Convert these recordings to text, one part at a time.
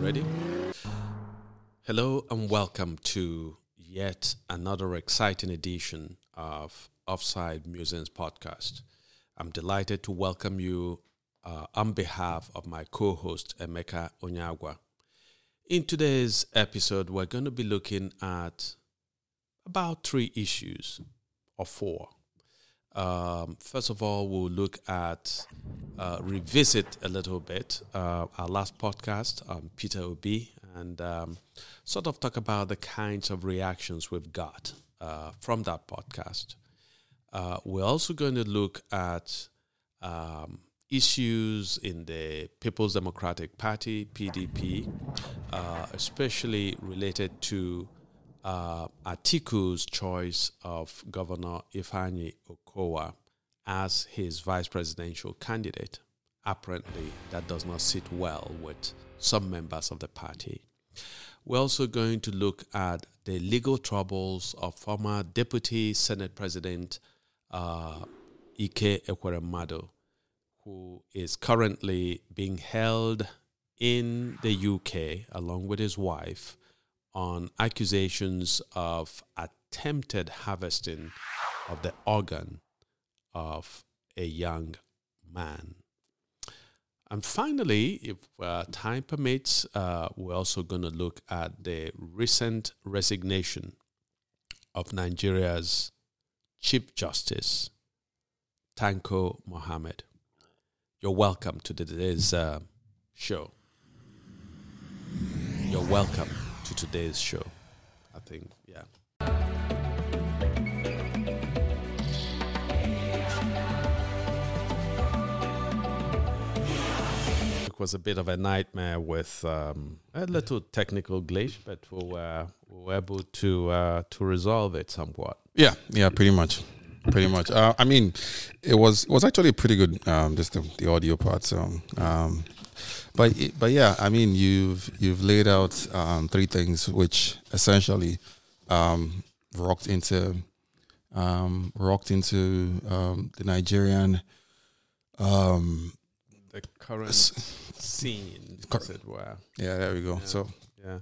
Ready? Hello and welcome to yet another exciting edition of Offside Musings podcast. I'm delighted to welcome you uh, on behalf of my co host, Emeka Onyagwa. In today's episode, we're going to be looking at about three issues or four. Um, first of all, we'll look at, uh, revisit a little bit uh, our last podcast on Peter Obi and um, sort of talk about the kinds of reactions we've got uh, from that podcast. Uh, we're also going to look at um, issues in the People's Democratic Party, PDP, uh, especially related to uh, Atiku's choice of Governor Ifeanyi Okowa as his vice presidential candidate. Apparently, that does not sit well with some members of the party. We're also going to look at the legal troubles of former Deputy Senate President uh, Ike Ekweremadu, who is currently being held in the UK along with his wife on accusations of attempted harvesting of the organ of a young man. And finally, if uh, time permits, uh, we're also going to look at the recent resignation of Nigeria's Chief Justice, Tanko Mohammed. You're welcome to today's uh, show. You're welcome to today's show. I think, yeah. It was a bit of a nightmare with um, a little technical glitch, but we were, we were able to uh, to resolve it somewhat. Yeah, yeah, pretty much, pretty much. Uh, I mean, it was it was actually pretty good. Um, just the, the audio part. So, um, but but yeah, I mean, you've you've laid out um, three things which essentially um, rocked into um, rocked into um, the Nigerian um, The current scene, as it were. yeah, there we go. Yeah. So Yeah,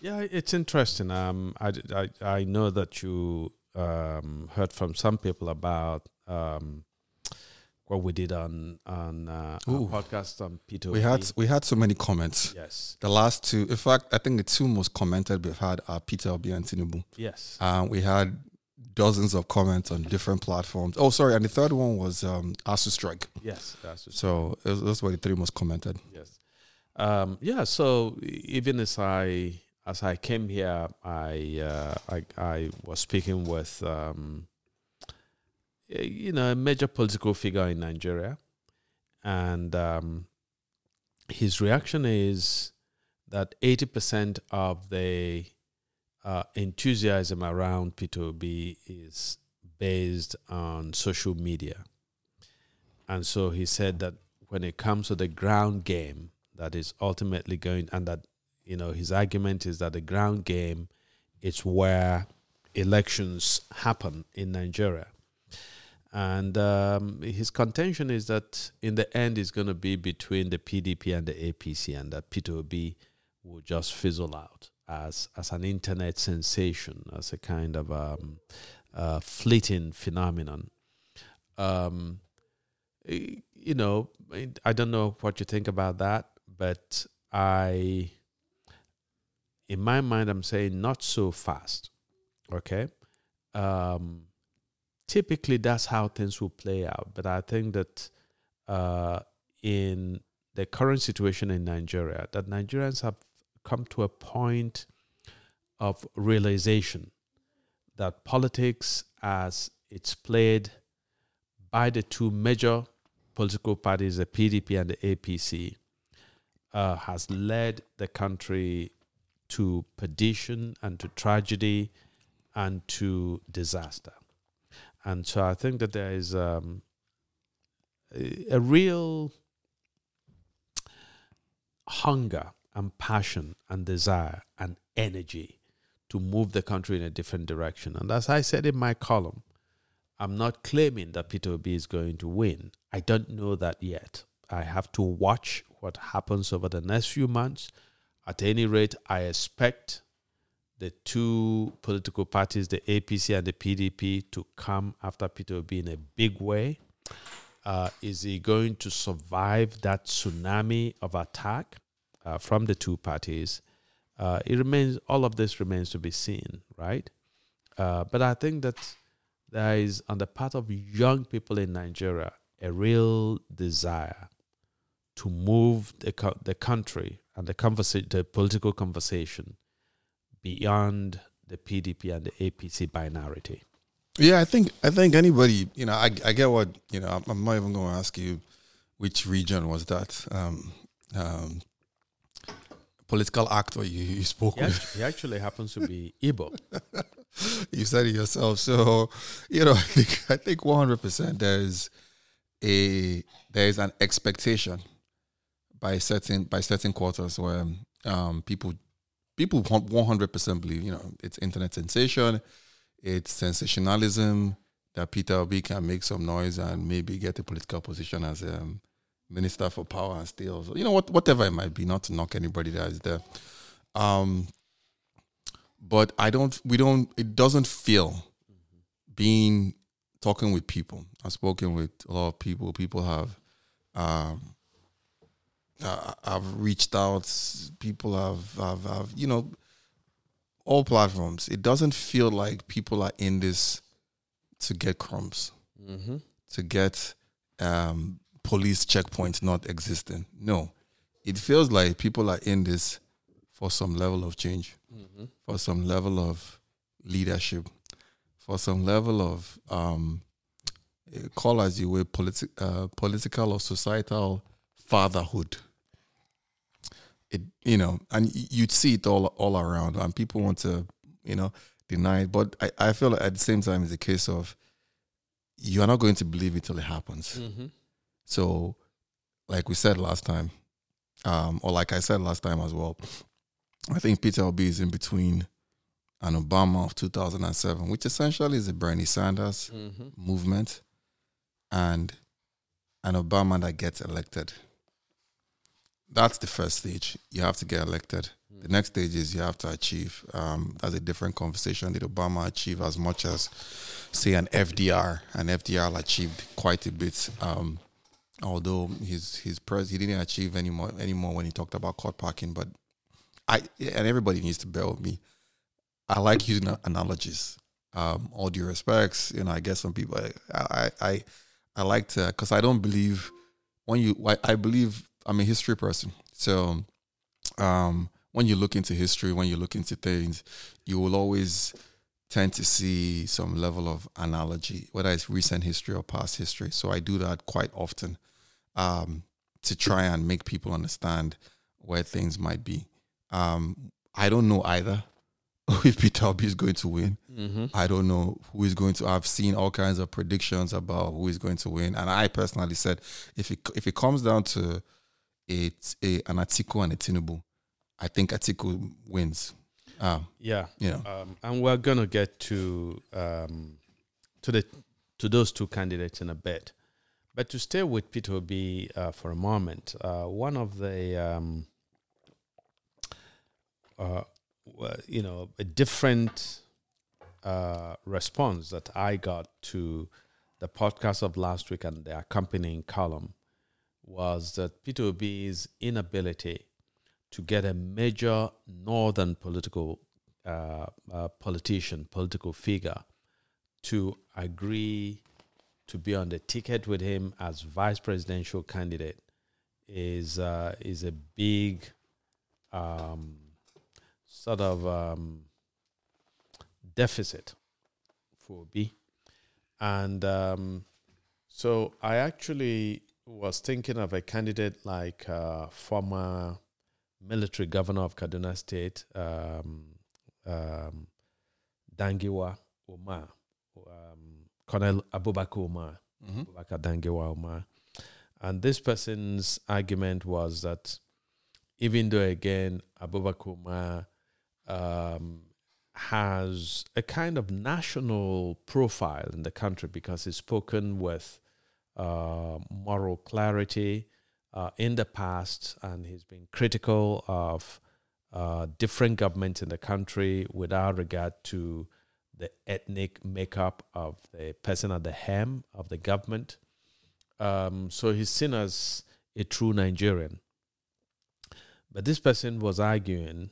yeah, it's interesting. Um, I, I, I know that you um heard from some people about um what we did on on uh, our podcast on Peter. we had we had so many comments. yes, The last two, in fact, I think the two most commented we've had are Peter Obi and Tinubu. yes, Um, we had dozens of comments on different platforms. Oh, sorry, and the third one was um, ASUU strike. yes. So those were the three most commented. yes. Um, yeah. So even as I as I came here, I uh, I I was speaking with um, you know a major political figure in Nigeria, and um, his reaction is that eighty percent of the uh, enthusiasm around P2B is based on social media, and so he said that when it comes to the ground game, that is ultimately going, and that you know his argument is that the ground game is where elections happen in Nigeria. And um, his contention is that in the end, it's going to be between the PDP and the APC, and that P2B will just fizzle out as as an internet sensation, as a kind of um, uh, fleeting phenomenon. Um, you know, I don't know what you think about that, but I, in my mind, I'm saying not so fast. Okay. Um, typically, that's how things will play out. But I think that uh, in the current situation in Nigeria, that Nigerians have come to a point of realization that politics, as it's played by the two major political parties, the PDP and the APC, uh, has led the country to perdition and to tragedy and to disaster. And so I think that there is um, a, real hunger and passion and desire and energy to move the country in a different direction. And as I said in my column, I'm not claiming that Peter Obi is going to win. I don't know that yet. I have to watch what happens over the next few months. At any rate, I expect the two political parties, the APC and the PDP, to come after Peter Obi in a big way. Uh, is he going to survive that tsunami of attack uh, from the two parties? Uh, it remains. All of this remains to be seen, right? Uh, but I think that there is, on the part of young people in Nigeria, a real desire to move the co- the country and the conversa- the political conversation beyond the PDP and the APC binarity. Yeah, I think I think anybody, you know, I, I get what you know. I'm, not even going to ask you which region was that um, um, political actor you, you spoke He, with. act- he actually happens to be Igbo. you said it yourself. So, you know, I think I think one hundred percent there's a there's an expectation by certain by certain quarters where um, people people one hundred percent believe you know it's internet sensation, it's sensationalism that Peter Obi can make some noise and maybe get a political position as a um, minister for power and steel. So, you know what whatever it might be, not to knock anybody that is there. Um, but I don't. We don't. It doesn't feel being talking with people. I've spoken with a lot of people. People have, um, uh, I've reached out. People have, have, have, you know, all platforms. It doesn't feel like people are in this to get crumbs, Mm-hmm. to get um, police checkpoints not existing. No, it feels like people are in this for some level of change Mm-hmm. for some level of leadership, for some level of um, eh, call as you will, politi- uh, political or societal fatherhood. It you know, and you'd see it all all around, and people want to you know deny it. But I, I feel like at the same time, it's a case of you are not going to believe it till it happens. Mm-hmm. So, like we said last time, um, or like I said last time as well, I think Peter Obi is in between an Obama of 2007, which essentially is a Bernie Sanders Mm-hmm. movement, and an Obama that gets elected. That's the first stage. You have to get elected. The next stage is you have to achieve. Um, that's a different conversation. Did Obama achieve as much as, say, an FDR? An FDR achieved quite a bit. Um, although his his pres he didn't achieve any more anymore when he talked about court packing. But I and everybody needs to bear with me. I like using analogies. Um, all due respects, you know, I guess some people I I I, I like to because I don't believe when you I, I believe I'm a history person. So um when you look into history, when you look into things, you will always tend to see some level of analogy, whether it's recent history or past history. So I do that quite often um, to try and make people understand where things might be. Um, I don't know either if Peter Obi is going to win. Mm-hmm. I don't know who is going to. I've seen all kinds of predictions about who is going to win, and I personally said if it if it comes down to it, a, an Atiku and a Tinubu, I think Atiku wins. Um, Yeah. you know, Um, and we're gonna get to um, to the to those two candidates in a bit, but to stay with Peter Obi uh, for a moment, uh, one of the um, uh, you know a different uh, response that I got to the podcast of last week and the accompanying column was that Peter Obi's inability to get a major northern political uh, uh, politician, political figure, to agree to be on the ticket with him as vice presidential candidate is uh, is a big um, sort of um, deficit for Obi, and um, so I actually was thinking of a candidate like uh, former military governor of Kaduna State, um, um, Dangiwa Umar, um, Colonel Abubakar Umar, Mhm. Abubakar Dangiwa Umar. And this person's argument was that even though, again, Abubakar Umar um, has a kind of national profile in the country because he's spoken with moral clarity uh, in the past, and he's been critical of uh, different governments in the country without regard to the ethnic makeup of the person at the helm of the government. Um, so he's seen as a true Nigerian. But this person was arguing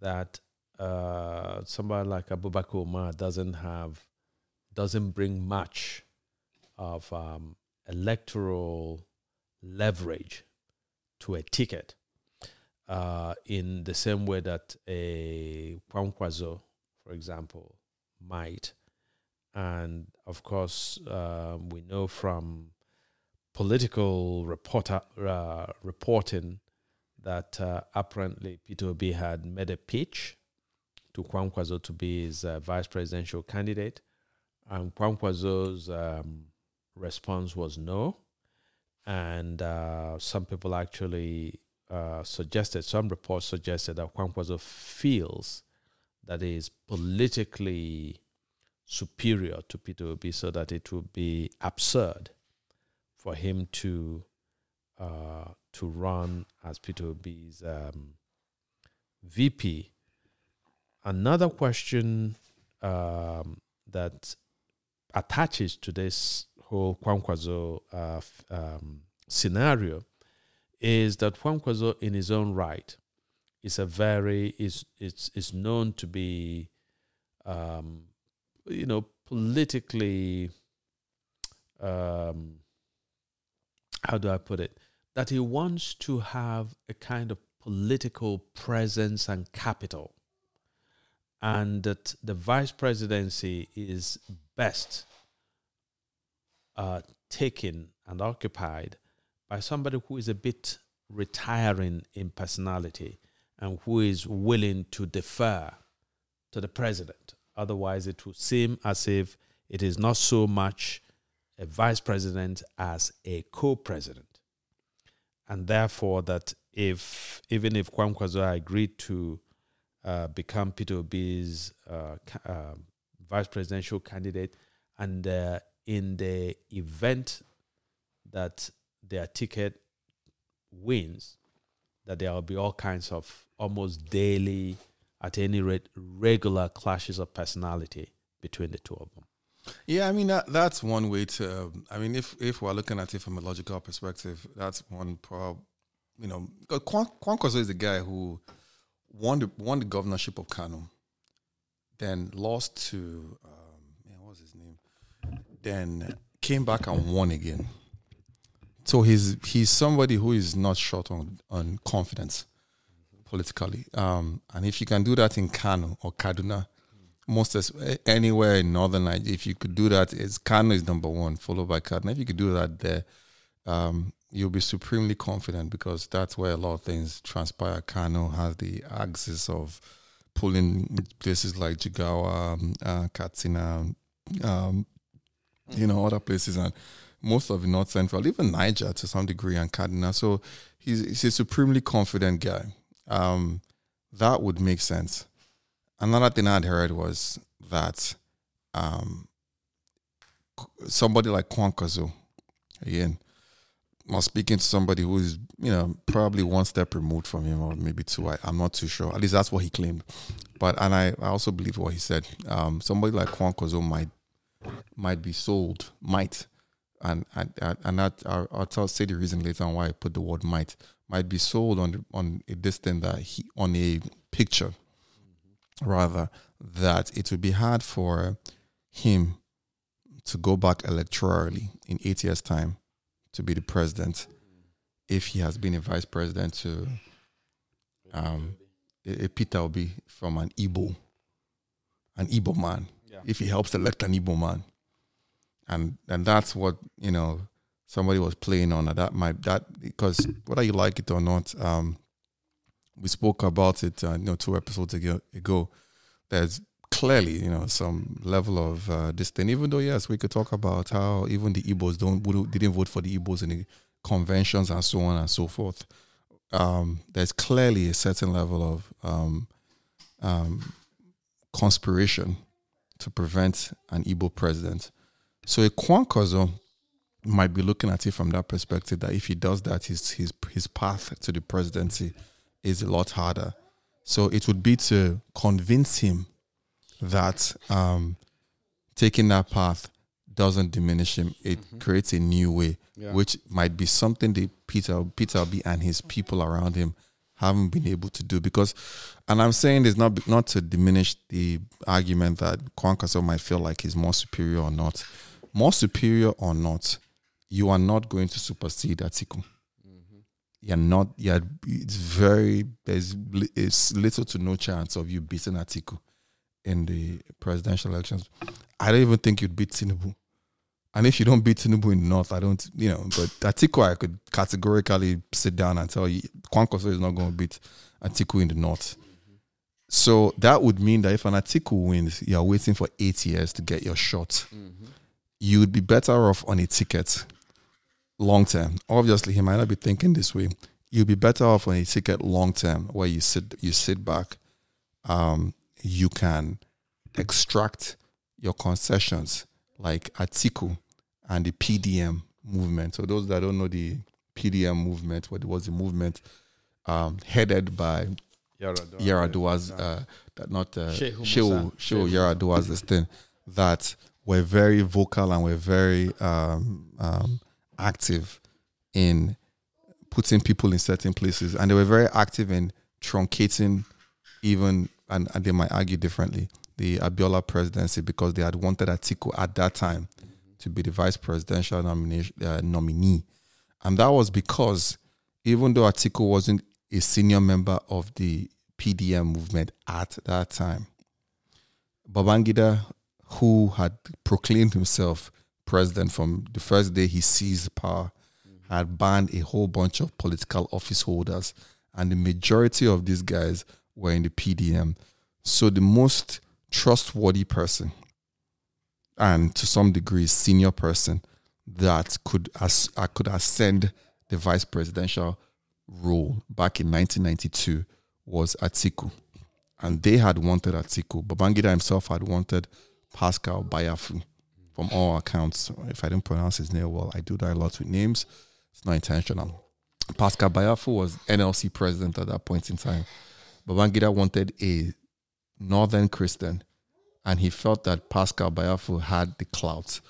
that uh, somebody like Abubakar Umar doesn't have, doesn't bring much of um, electoral leverage to a ticket uh, in the same way that a Kwankwaso, for example, might. And of course, uh, we know from political reporter, uh, reporting that uh, apparently Peter Obi had made a pitch to Kwankwaso to be his uh, vice presidential candidate. And Kwankwaso's um, response was no. And uh, some people actually uh, suggested, some reports suggested that Kwankwaso feels that he is politically superior to Peter Obi so that it would be absurd for him to uh, to run as Peter Obi's um, VP. Another question um, that attaches to this whole Kwankwaso uh, um, scenario is that Kwankwaso, in his own right, is a very is is is known to be, um, you know, politically. Um, how do I put it? That he wants to have a kind of political presence and capital, and that the vice presidency is best uh, taken and occupied by somebody who is a bit retiring in personality and who is willing to defer to the president. Otherwise, it will seem as if it is not so much a vice president as a co president. And therefore, that if even if Kwame Kwankwaso agreed to uh, become Peter Obi's uh, uh, vice presidential candidate, and uh, in the event that their ticket wins, that there will be all kinds of almost daily, at any rate, regular clashes of personality between the two of them. Yeah, I mean that that's one way to. I mean, if if we're looking at it from a logical perspective, that's one prob. You know, Kwankwaso is the guy who won the won the governorship of Kano, then lost to um, man, what was his name? Then came back and won again. So he's he's somebody who is not short on on confidence politically. Um, and if you can do that in Kano or Kaduna, most anywhere in northern Nigeria, if you could do that, is Kano is number one, followed by Kaduna. If you could do that there, um, you'll be supremely confident because that's where a lot of things transpire. Kano has the axis of pulling places like Jigawa, um, uh, Katsina, um, you know, other places, and most of North Central, even Niger to some degree, and Kaduna. So he's, he's a supremely confident guy. Um, that would make sense. Another thing I'd heard was that um, somebody like Kwankwaso, again, was speaking to somebody who is, you know, probably one step removed from him, or maybe two. I, am not too sure. At least that's what he claimed. But and I, I also believe what he said. Um, somebody like Kwankwaso might might be sold, might, and and and that I'll, I'll say the reason later on why I put the word might might be sold on on a distance that he on a picture rather, that it would be hard for him to go back electorally in eight years' time to be the president if he has been a vice president to um, a, a Peter Obi from an Igbo, an Igbo man. If he helps elect an Igbo man. And and that's what, you know, somebody was playing on. That might that because whether you like it or not, um, we spoke about it, uh, you know, two episodes ago, ago. There's clearly, you know, some level of uh, disdain. Even though, yes, we could talk about how even the Igbos don't didn't vote for the Igbos in the conventions and so on and so forth. Um, there's clearly a certain level of um, um, conspiration to prevent an Igbo president. So a Kwankwaso might be looking at it from that perspective that if he does that, his his his path to the presidency is a lot harder. So it would be to convince him that um, taking that path doesn't diminish him. It creates a new way, Yeah. which might be something that Peter Peter B and his people around him haven't been able to do. Because, and I'm saying this not not to diminish the argument that Kwankwaso might feel like he's more superior or not. More superior or not, you are not going to supersede Atiku mm-hmm. you're not you're it's very there's it's little to no chance of you beating Atiku in the presidential elections. I don't even think you'd beat Tinubu. And if you don't beat Tinubu in the north, I don't you know, but Atiku I could categorically sit down and tell you Kwankwaso is not going to beat Atiku in the north. So that would mean that if an Atiku wins, you're waiting for eight years to get your shot. You would be better off on a ticket long term. Obviously, he might not be thinking this way. You'll be better off on a ticket long term where you sit you sit back. Um, you can extract your concessions like Atiku and the PDM movement. So those that don't know the PDM movement, what was the movement um, headed by Yaradua. Yaradua's uh, that not uh, Shehu Shehu Musa. Shehu Yaradua's this thing that were very vocal and were very um, um, active in putting people in certain places, and they were very active in truncating even and, and they might argue differently the Abiola presidency because they had wanted Atiku at that time to be the vice presidential nomination, uh, nominee, and that was because even though Atiku wasn't a senior member of the PDM movement at that time, Babangida, who had proclaimed himself president from the first day he seized power, had banned a whole bunch of political office holders, and the majority of these guys were in the PDM. So the most trustworthy person, and to some degree senior person, that could as I could ascend the vice presidential role back in 1992 was Atiku, and they had wanted Atiku. Babangida himself had wanted Pascal Bayafu. From all accounts, if I didn't pronounce his name well, I do that a lot with names. It's not intentional. Pascal Bayafu was NLC president at that point in time. Babangida wanted a northern Christian, and he felt that Pascal Bayafu had the clout.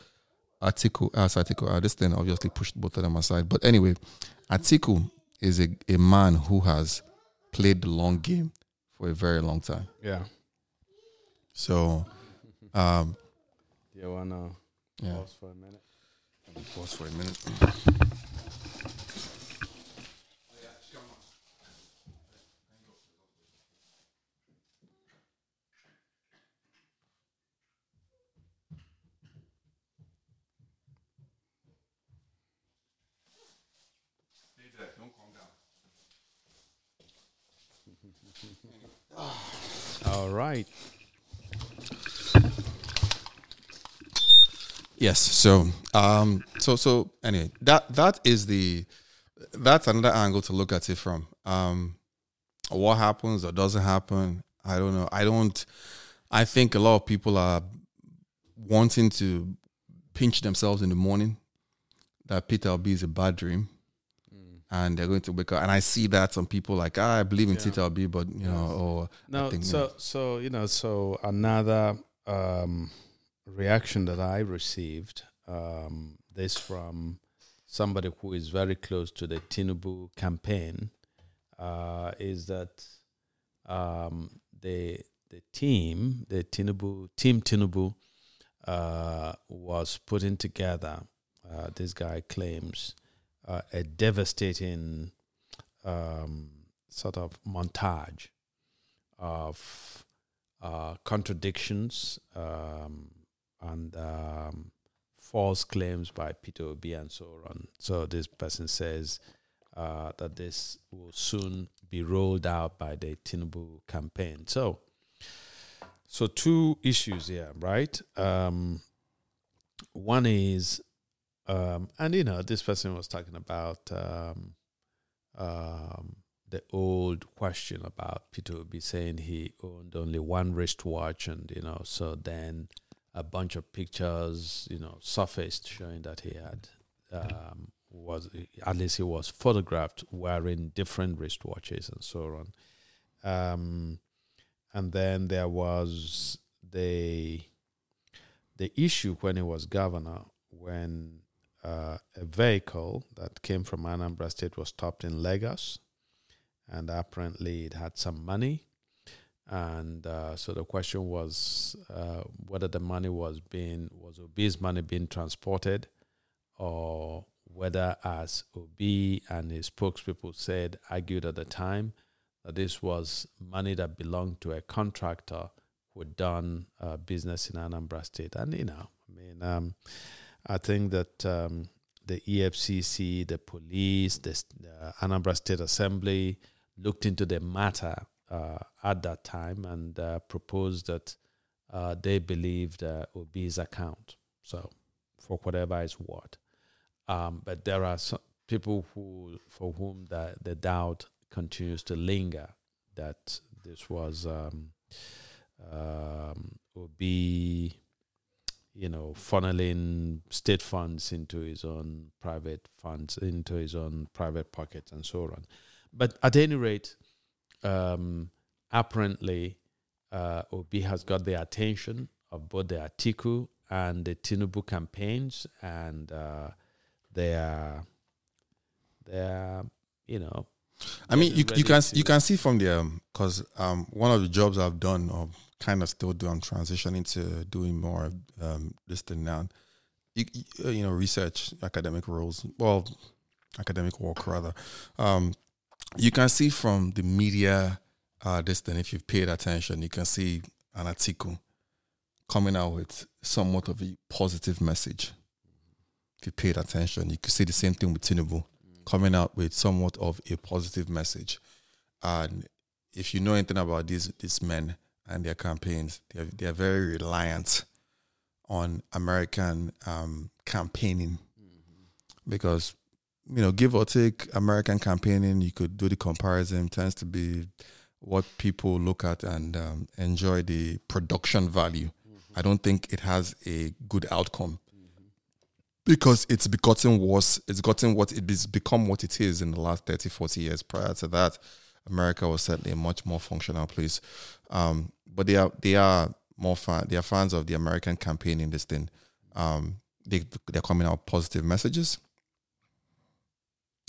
Atiku, uh, sorry, Atiku, uh, this thing obviously pushed both of them aside. But anyway, Atiku is a, a man who has played the long game for a very long time. Yeah. So, um, Do you wanna yeah. pause for a minute? Pause for a minute. All right. Yes. So, um, so, so anyway, that that is the that's another angle to look at it from. Um, what happens or doesn't happen, I don't know. I don't. I think a lot of people are wanting to pinch themselves in the morning that Peter Obi is a bad dream, and they're going to wake up. And I see that some people like, ah, I believe in Yeah. Obi, but you know, or No, think, so so you know, so another um, reaction that I received um, this from somebody who is very close to the Tinubu campaign uh, is that um, the the team, the Tinubu team Tinubu, uh, was putting together. Uh, this guy claims uh, a devastating um, sort of montage of uh, contradictions um, and um, false claims by Peter Obi and so on. So this person says uh, that this will soon be rolled out by the Tinubu campaign. So, so two issues here, right? Um, one is, um, and you know, this person was talking about um, um, the old question about Peter Obi saying he owned only one wristwatch, and you know, so then a bunch of pictures, you know, surfaced showing that he had um, was at least he was photographed wearing different wristwatches and so on. Um, and then there was the the issue when he was governor when uh, a vehicle that came from Anambra State was stopped in Lagos, and apparently it had some money. And uh, so the question was uh, whether the money was being was Obi's money being transported, or whether, as Obi and his spokespeople said, argued at the time, that this was money that belonged to a contractor who had done uh, business in Anambra State. And you know, I mean. Um, I think that um, the EFCC, the police, the Anambra State Assembly looked into the matter uh, at that time and uh, proposed that uh, they believed uh, Obi's account. So, for whatever it's worth. Um, but there are some people who, for whom the, the doubt continues to linger that this was um, um, Obi you know, funneling state funds into his own private funds, into his own private pockets, and so on. But at any rate, um, apparently, uh, Obi has got the attention of both the Atiku and the Tinubu campaigns, and uh, they are, they are, you know. I mean, you you can you can see from there because um, one of the jobs I've done or kind of still do. I'm transitioning to doing more um, this thing now. You, you know, research, academic roles, well, academic work rather. Um, you can see from the media, uh, this thing, if you've paid attention, you can see an article coming out with somewhat of a positive message. If you paid attention, you can see the same thing with Tinubu coming out with somewhat of a positive message. And if you know anything about these these men, and their campaigns. They're, they're very reliant on American um, campaigning mm-hmm. because, you know, give or take American campaigning, you could do the comparison, tends to be what people look at and um, enjoy the production value. Mm-hmm. I don't think it has a good outcome. Because it's gotten worse. It's gotten what it is become what it is in the last 30, 40 years. Prior to that, America was certainly a much more functional place. Um, but they are they are more fan they are fans of the American campaign in this thing. Um, they they're coming out positive messages,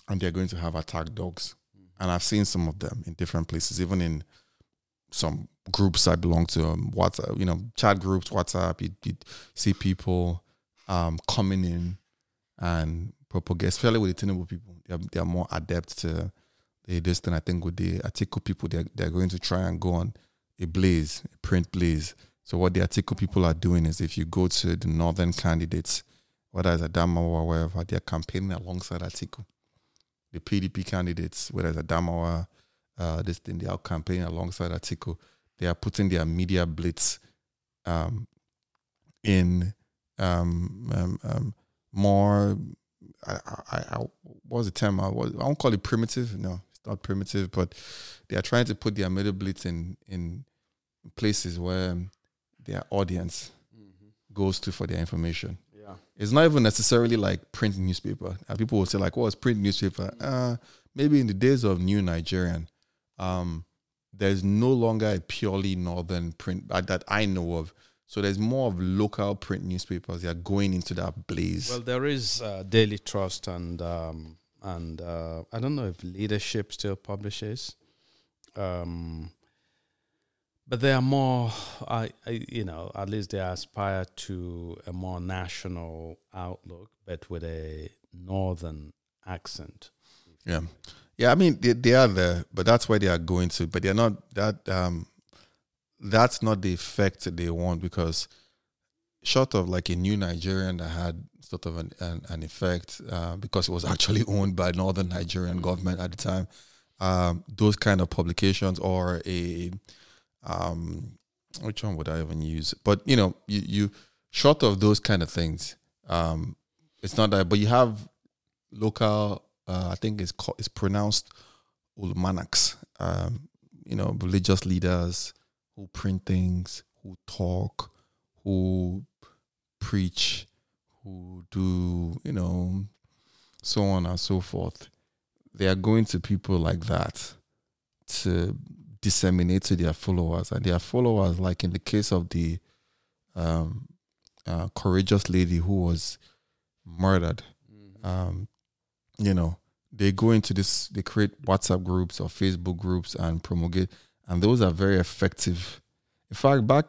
and they're going to have attack dogs. And I've seen some of them in different places, even in some groups I belong to, um, WhatsApp, you know, chat groups, WhatsApp. You, you see people um, coming in and propagate, especially with the Tinubu people. They're, they're more adept to the, this thing. I think with the Atiku people, they're, they're going to try and go on a blaze, a print blaze. So what the Atiku people are doing is if you go to the northern candidates, whether it's Adamawa or wherever, they're campaigning alongside Atiku. The PDP candidates, whether it's Adamawa, uh, this thing, they are campaigning alongside Atiku. They are putting their media blitz um, in um, um, um more. I, I, I, what was the term? I, was, I won't call it primitive. No, it's not primitive, but they are trying to put their middle blitz in in places where their audience mm-hmm. goes to for their information. Yeah. It's not even necessarily like print newspaper. And people will say like, "Oh, it's print newspaper." Uh, maybe in the days of New Nigerian, um, there's no longer a purely northern print uh, that I know of. So there's more of local print newspapers. They are going into that blaze. Well, there is uh, Daily Trust and um, and uh, I don't know if Leadership still publishes. Um, but they are more, I, I, you know, at least they aspire to a more national outlook, but with a northern accent. Yeah, yeah. I mean, they, they are there, but that's where they are going to. But they're not that. Um, that's not the effect they want because, short of like a new Nigerian that had sort of an an, an effect uh, because it was actually owned by Northern Nigerian government at the time. Um, those kind of publications or a um, which one would I even use? But you know, you, you short of those kind of things, um, it's not that. But you have local. Uh, I think it's called, it's pronounced ulmanacs. Um, you know, religious leaders who print things, who talk, who preach, who do you know, so on and so forth. They are going to people like that to disseminate to their followers, and their followers, like in the case of the um, uh, courageous lady who was murdered, Mm-hmm. um, you know, they go into this, they create WhatsApp groups or Facebook groups and promulgate, and those are very effective. In fact, back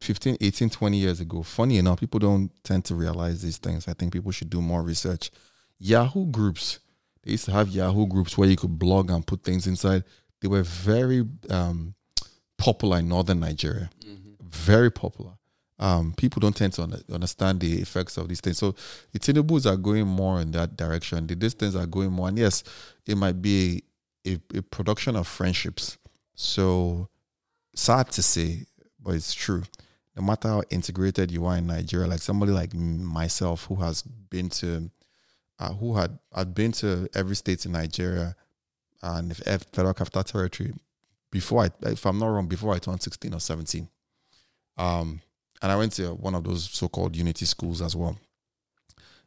15, 18, 20 years ago, funny enough, people don't tend to realize these things. I think people should do more research. Yahoo groups, they used to have Yahoo groups where you could blog and put things inside. They were very um, popular in northern Nigeria, very popular. Um, people don't tend to under- understand the effects of these things. So the Tinubus are going more in that direction. The distance are going more. And yes, it might be a, a, a production of friendships. So sad to say, but it's true. No matter how integrated you are in Nigeria, like somebody like myself who has been to, uh, who had had been to every state in Nigeria and if Federal Capital Territory before I, if I'm not wrong, before I turned 16 or 17. Um, and I went to one of those so-called unity schools as well.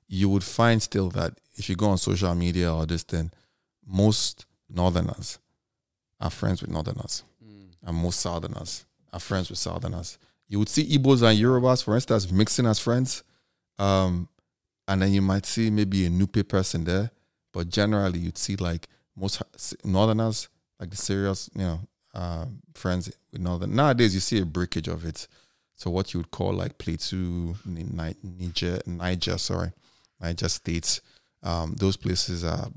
You would find still that if you go on social media or this thing, most Northerners are friends with Northerners, and most Southerners are friends with Southerners. You would see Igbos and Yorubas, for instance, mixing as friends, um, and then you might see maybe a Nupe person there, but generally you'd see like most Northerners, like the serious, you know, uh, friends with Northern. Nowadays, you see a breakage of it. So what you would call like Plateau, Ni- Ni- Niger, Niger, sorry, Niger states, um, those places are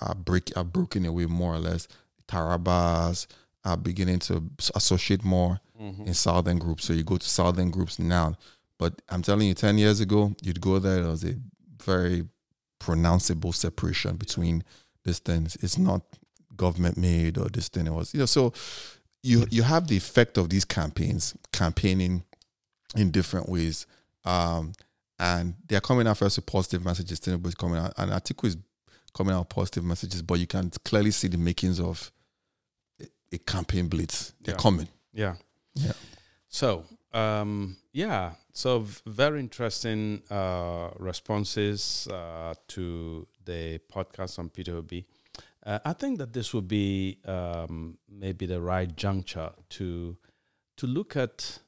are break are broken away more or less. Tarabas are beginning to associate more in southern groups. So you go to southern groups now, but I'm telling you, ten years ago, you'd go there. There was a very pronounceable separation between these things. It's not government made or this thing. It was you know so you you have the effect of these campaigns campaigning in different ways um and they're coming out first with positive messages Tinubu is coming out and Atiku is coming out with positive messages but you can clearly see the makings of a, a campaign blitz they're Yeah. coming Yeah. Yeah. So, um, yeah. So, v- very interesting uh, responses uh, to the podcast on P2B. Uh, I think that this would be um, maybe the right juncture to to look at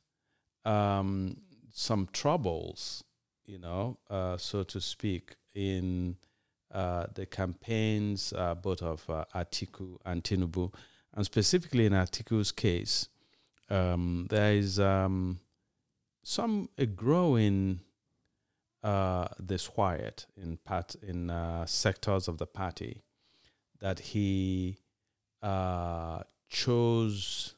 um, some troubles, you know, uh, so to speak, in uh, the campaigns uh, both of uh, Atiku and Tinubu, and specifically in Atiku's case, um, there is um, some a growing uh, disquiet in part in uh, sectors of the party that he uh, chose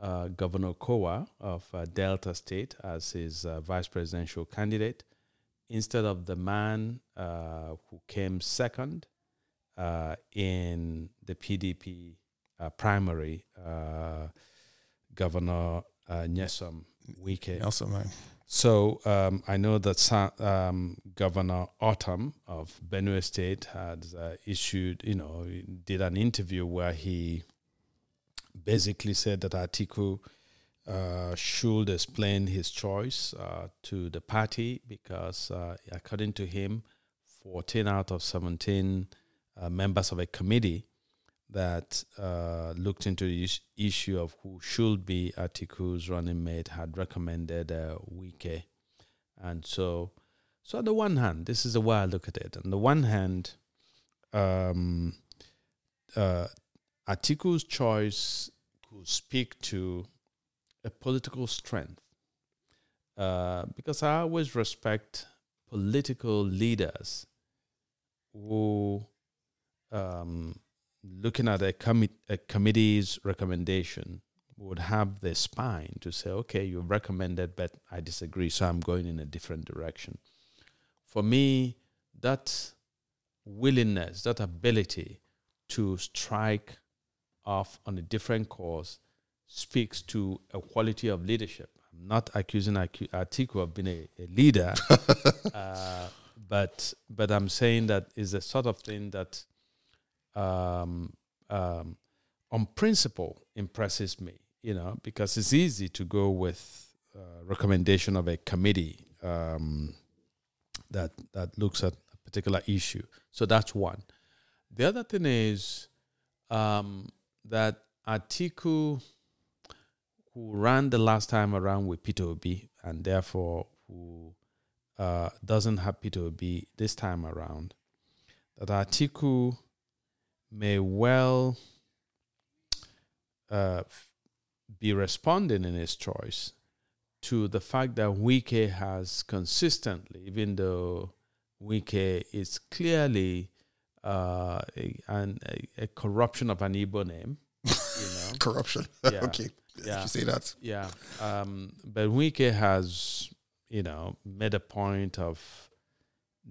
uh, Governor Kowa of uh, Delta State as his uh, vice presidential candidate instead of the man who came second in the PDP primary, uh, Governor uh, Nyesom Wike. man So um, I know that Sa- um, Governor Ortom of Benue State had uh, issued, you know, did an interview where he basically said that Atiku uh, should explain his choice uh, to the party because, uh, according to him, 14 out of 17 uh, members of a committee that uh, looked into the is- issue of who should be Atiku's running mate had recommended uh, Wike. And so, so on the one hand, this is the way I look at it. On the one hand, um, uh, Atiku's choice could speak to a political strength. Uh, because I always respect political leaders who, um, looking at a, a committee's recommendation, would have the spine to say, okay, you recommended, but I disagree, so I'm going in a different direction. For me, that willingness, that ability to strike off on a different course speaks to a quality of leadership. I'm not accusing Atiku of being a, a leader, uh, but but I'm saying that is the sort of thing that, um, um, on principle, impresses me. You know, because it's easy to go with uh, recommendation of a committee um, that that looks at a particular issue. So that's one. The other thing is um, that Atiku, who ran the last time around with Peter Obi, and therefore who uh, doesn't have Peter Obi this time around, that Atiku may well uh, be responding in his choice to the fact that Wike has consistently, even though Wike is clearly uh, a, an, a, a, corruption of an Igbo name. You know? corruption. Yeah. okay. Yeah. You say that. Yeah. Um, but Wike has, you know, made a point of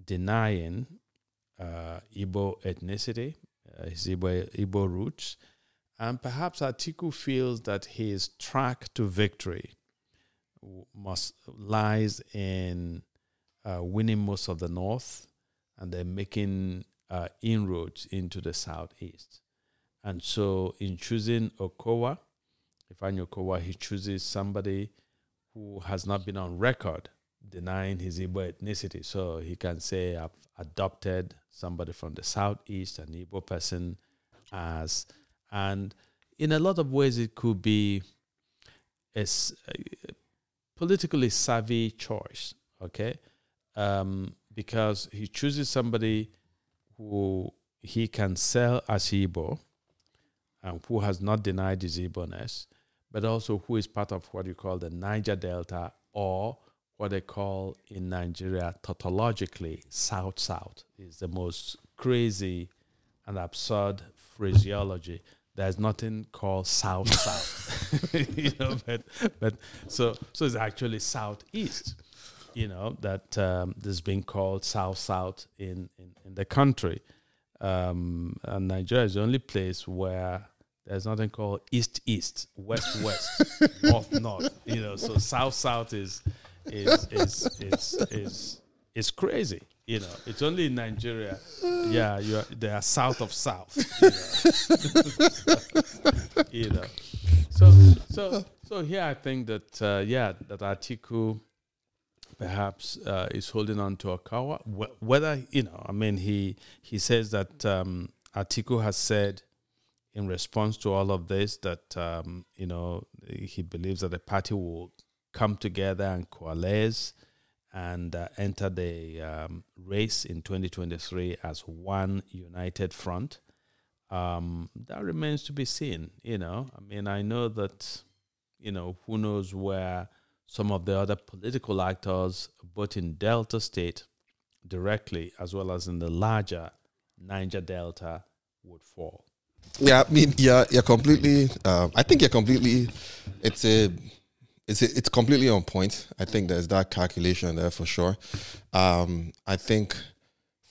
denying uh, Igbo ethnicity, his Igbo, Igbo roots. And perhaps Atiku feels that his track to victory must lies in uh, winning most of the north and then making uh, inroads into the southeast. And so, in choosing Okowa, if I know Okowa, he chooses somebody who has not been on record denying his Igbo ethnicity. So he can say, I've adopted somebody from the southeast, an Igbo person, as, and in a lot of ways, it could be a, a politically savvy choice, okay? Um, because he chooses somebody who he can sell as Igbo and who has not denied his Igbo-ness, but also who is part of what you call the Niger Delta or what they call in Nigeria tautologically South South is the most crazy and absurd phraseology. There's nothing called South South, you know, but but so so it's actually Southeast, you know, that um, this being called South South in, in, in the country. Um, and Nigeria is the only place where there's nothing called East East, West West, North North. You know, so South South is is is is is is crazy. You know, it's only in Nigeria. Yeah, you are, they are south of south. You know, you know. so so so here I think that uh, yeah that Atiku perhaps uh, is holding on to Okowa. Wh- whether you know, I mean, he he says that um, Atiku has said in response to all of this that um, you know he believes that the party will come together and coalesce and uh, enter the um, race in 2023 as one united front. Um, that remains to be seen. You know, I mean, I know that you know who knows where some of the other political actors, both in Delta State directly as well as in the larger Niger Delta, would fall. Yeah, I mean, yeah, you're completely. Uh, I think you're completely. It's a. It's it's completely on point. I think there's that calculation there for sure. Um, I think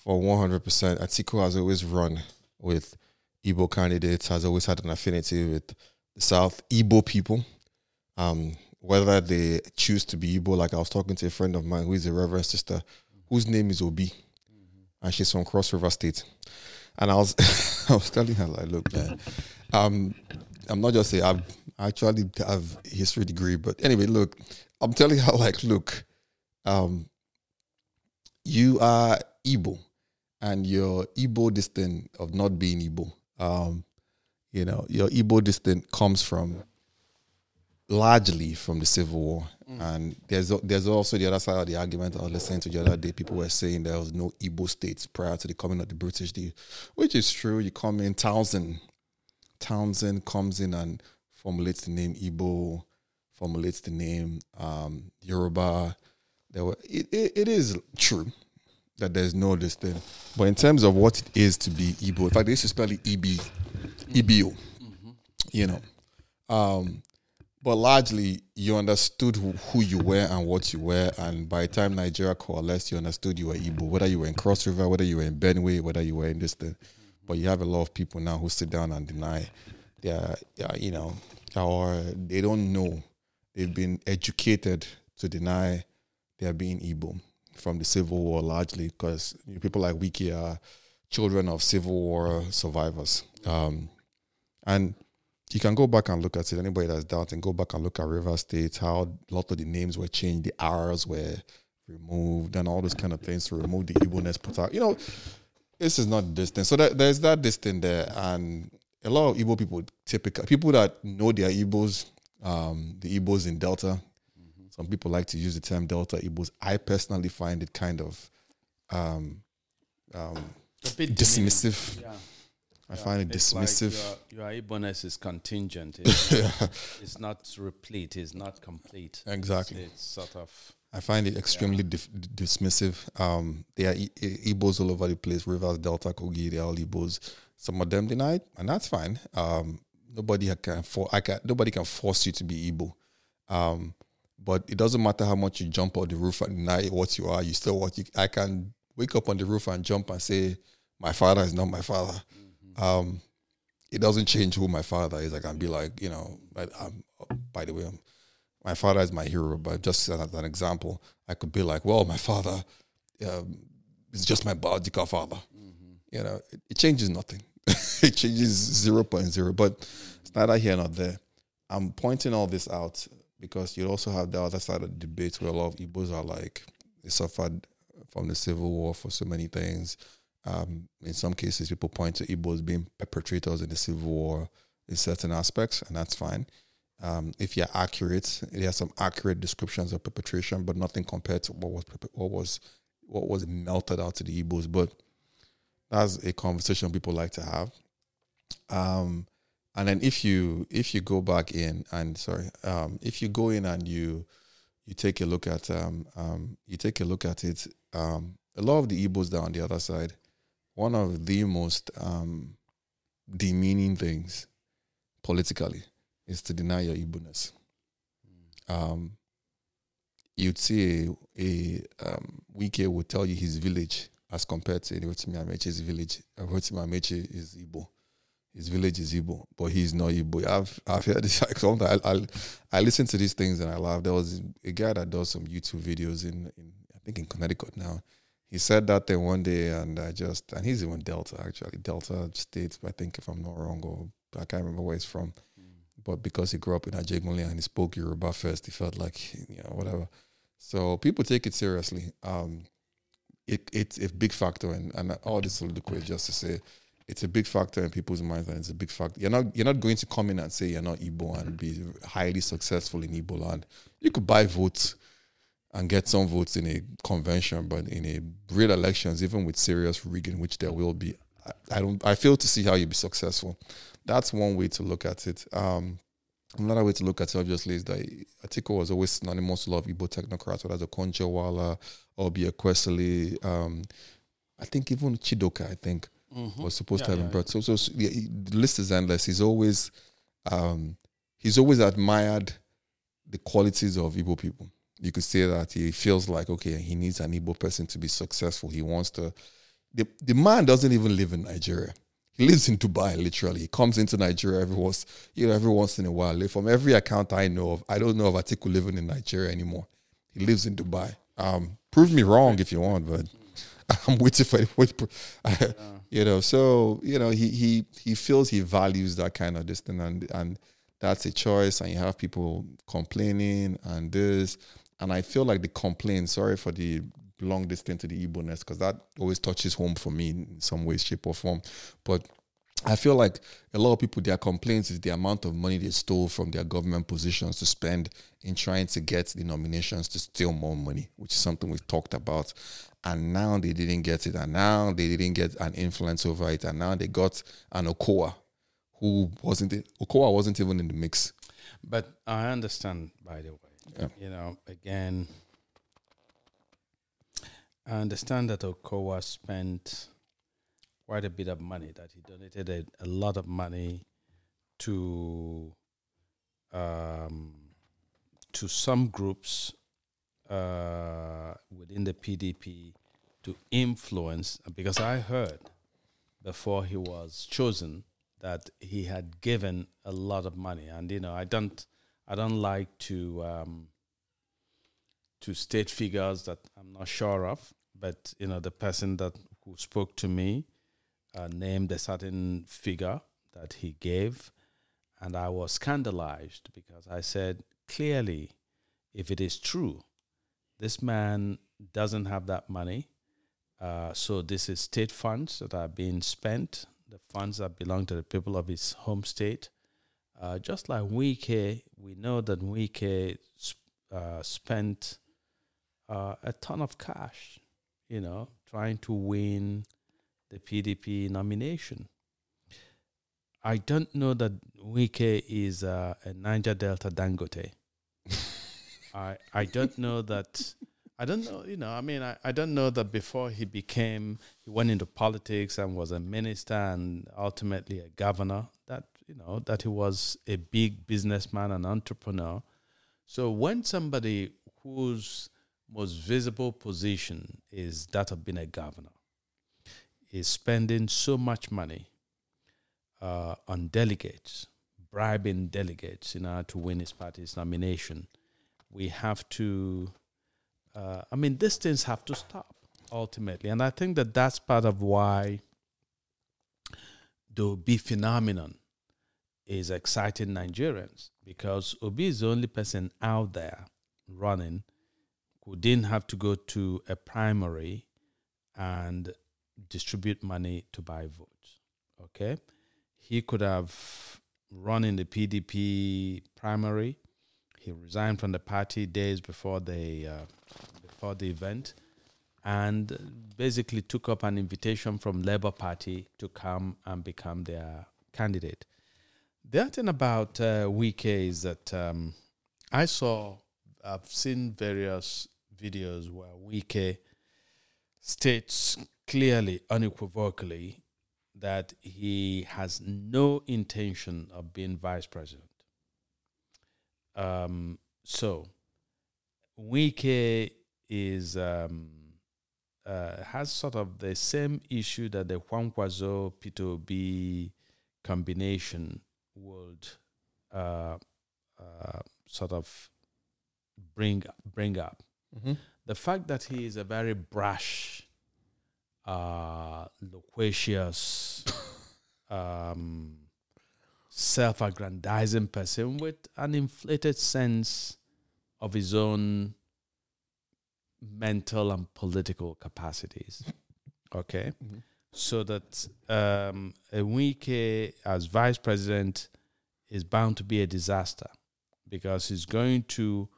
for 100%, Atiku has always run with Igbo candidates. Has always had an affinity with the South Igbo people. Um, whether they choose to be Igbo, like I was talking to a friend of mine who is a Reverend sister, whose name is Obi, and she's from Cross River State. And I was I was telling her like, look, man, um, I'm not just saying I've actually have history degree, but anyway, look, I'm telling her like, look, um, you are Igbo, and your Igbo distant of not being Igbo. Um, you know, your Igbo distant comes from largely from the Civil War. And there's there's also the other side of the argument I was listening to the other day. People were saying there was no Igbo states prior to the coming of the British deal, which is true. You come in Townsend, Townsend comes in and formulates the name Igbo, formulates the name um, Yoruba. There were it, it, it is true that there's no this thing, but in terms of what it is to be Igbo, in fact, they used to spell it EB, EBO, you know. Um, but largely, you understood who, who you were and what you were, and by the time Nigeria coalesced, you understood you were Igbo, whether you were in Cross River, whether you were in Benue, whether you were in this thing. But you have a lot of people now who sit down and deny, they're you know, or they don't know. They've been educated to deny they're being Igbo from the Civil War largely because people like Wike are children of Civil War survivors. Um, and you can go back and look at it. Anybody that's doubting, go back and look at River State, how a lot of the names were changed, the R's were removed, and all those kind of things to remove the Igbo-ness. You know, this is not distance. So that, there's that distance there, and a lot of Igbo people, typical people that know their Igbos, um, the Igbos in Delta. Some people like to use the term Delta Igbos. I personally find it kind of um, um, A bit dismissive. Yeah. I find it It's like dismissive. your, your is contingent. It's, not, it's not replete. It's not complete. Exactly. It's, it's sort of I find it extremely dif- dismissive. Um, there are I- I- Igbos all over the place. Rivers, Delta, Kogi, they're all Igbos. Some of them denied, and that's fine. Um, nobody can for I can nobody can force you to be Igbo. Um, but it doesn't matter how much you jump on the roof and deny what you are. You still what you. I can wake up on the roof and jump and say my father is not my father. Um, it doesn't change who my father is. I can be like, you know, um, by the way, um, my father is my hero. But just as an example, I could be like, well, my father um, is just my biological father. You know, it, it changes nothing. it changes 0.0, but it's neither here nor there. I'm pointing all this out because you also have the other side of the debate where a lot of Igbos are like, they suffered from the civil war for so many things. Um, in some cases, people point to Igbos being perpetrators in the civil war in certain aspects, and that's fine. Um, if you're accurate, there are some accurate descriptions of perpetration, but nothing compared to what was what was what was melted out to the Igbos. But that's a conversation people like to have. Um, and then if you if you go back in and sorry, um, if you go in and you you take a look at um, um, you take a look at it, um, a lot of the Igbos down on the other side, one of the most demeaning things politically is to deny your Igbo-ness. Um, you'd see a, a um, Wike would tell you his village as compared to Rotimi Amaechi's village. Rotimi Amaechi is Igbo. His village is Igbo, but he's not Igbo. I've I've heard this. Like sometimes I, I I listen to these things and I laugh. There was a guy that does some YouTube videos in, in I think in Connecticut now. He said that thing one day, and I just and he's even Delta actually Delta State. I think if I'm not wrong, or I can't remember where he's from. But because he grew up in Ajegunle and he spoke Yoruba first, he felt like you know whatever. So people take it seriously. Um, it it's a big factor, and and all this soliloquy is just to say it's a big factor in people's minds, and it's a big factor. You're not you're not going to come in and say you're not Igbo and be highly successful in Igbo land. You could buy votes and get some votes in a convention, but in a real elections, even with serious rigging, which there will be, I, I don't. I fail to see how you'd be successful. That's one way to look at it. Um, another way to look at it, obviously, is that Atiku was always synonymous to a lot of Igbo technocrats, whether it's Okonjo-Iweala or be Ezekwesili. Um, I think even Chidoka, I think, was supposed to Yeah, have been brought. So, so, so yeah, the list is endless. He's always, um, he's always admired the qualities of Igbo people. You could say that he feels like okay, he needs an Igbo person to be successful. He wants to. The the man doesn't even live in Nigeria. He lives in Dubai. Literally, he comes into Nigeria every once you know every once in a while. From every account I know of, I don't know of Atiku living in Nigeria anymore. He lives in Dubai. Um, prove me wrong if you want, but I'm waiting for it. you know, so you know, he he he feels he values that kind of thing, and and that's a choice. And you have people complaining and this, and I feel like the complaint. Sorry for the long distance to the Igbo-ness because that always touches home for me in some way, shape, or form. But I feel like a lot of people, their complaints is the amount of money they stole from their government positions to spend in trying to get the nominations to steal more money, which is something we've talked about. And now they didn't get it, and now they didn't get an influence over it, and now they got an Okowa who wasn't. Okowa wasn't even in the mix. But I understand, by the way. Yeah. You know, again, I understand that Okowa spent quite a bit of money, that he donated a, a lot of money to um, to some groups uh, within the PDP to influence, because I heard before he was chosen that he had given a lot of money, and you know, I don't, I don't like to um, to state figures that I'm not sure of, but you know, the person that who spoke to me uh, named a certain figure that he gave, and I was scandalized because I said clearly, if it is true, this man doesn't have that money. Uh, so this is state funds that are being spent, the funds that belong to the people of his home state. Uh, just like Wike, we know that Wike uh, spent uh, a ton of cash, you know, trying to win the PDP nomination. I don't know that Wike is uh, a Niger Delta Dangote. I I don't know that. I don't know. You know, I mean, I, I don't know that before he became, he went into politics and was a minister and ultimately a governor. That you know that he was a big businessman and entrepreneur. So when somebody whose most visible position is that of being a governor is spending so much money uh, on delegates, bribing delegates in order to win his party's nomination, we have to. Uh, I mean, these things have to stop ultimately, and I think that that's part of why the Obi phenomenon is exciting Nigerians because Obi is the only person out there running who didn't have to go to a primary and distribute money to buy votes. Okay, he could have run in the PDP primary. He resigned from the party days before the uh, before the event, and basically took up an invitation from Labour Party to come and become their candidate. The other thing about uh, Wike is that um, I saw, I've seen various videos where Wike states clearly, unequivocally, that he has no intention of being vice president. Um, so, Wike is um, uh, has sort of the same issue that the Juan Kwankwaso Peter Obi combination would uh, uh, sort of bring bring up. Mm-hmm. The fact that he is a very brash, uh, loquacious, um, self-aggrandizing person with an inflated sense of his own mental and political capacities. Okay. Mhm. So that um, Enrique, as vice president, is bound to be a disaster because he's going to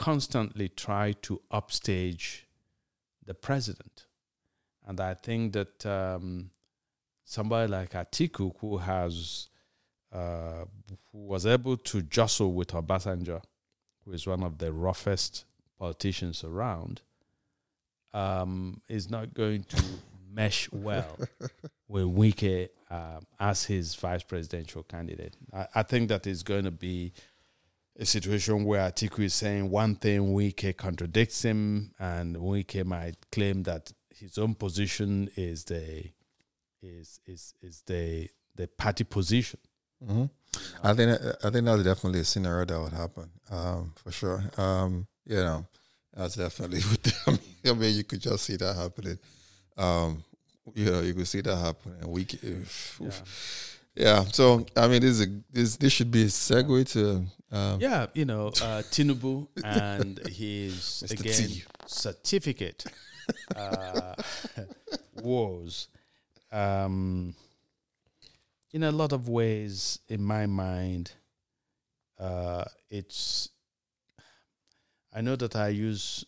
constantly try to upstage the president. And I think that um, somebody like Atiku, who has uh, who was able to jostle with Obasanjo, who is one of the roughest politicians around, um, is not going to mesh well with Wike um, as his vice presidential candidate. I, I think that is going to be a situation where Atiku is saying one thing, Wike contradicts him, and Wike might claim that his own position is the is is is the the party position. Mm-hmm. I think I think that's definitely a scenario that would happen um, for sure. Um, you know, that's definitely. I mean, I mean, you could just see that happening. Um, you know, you could see that happening. We, yeah. yeah. So I mean, this is a, this this should be a segue to. Um, yeah, you know, uh, Tinubu and his again T. certificate uh, wars. Um, in a lot of ways, in my mind, uh, it's. I know that I use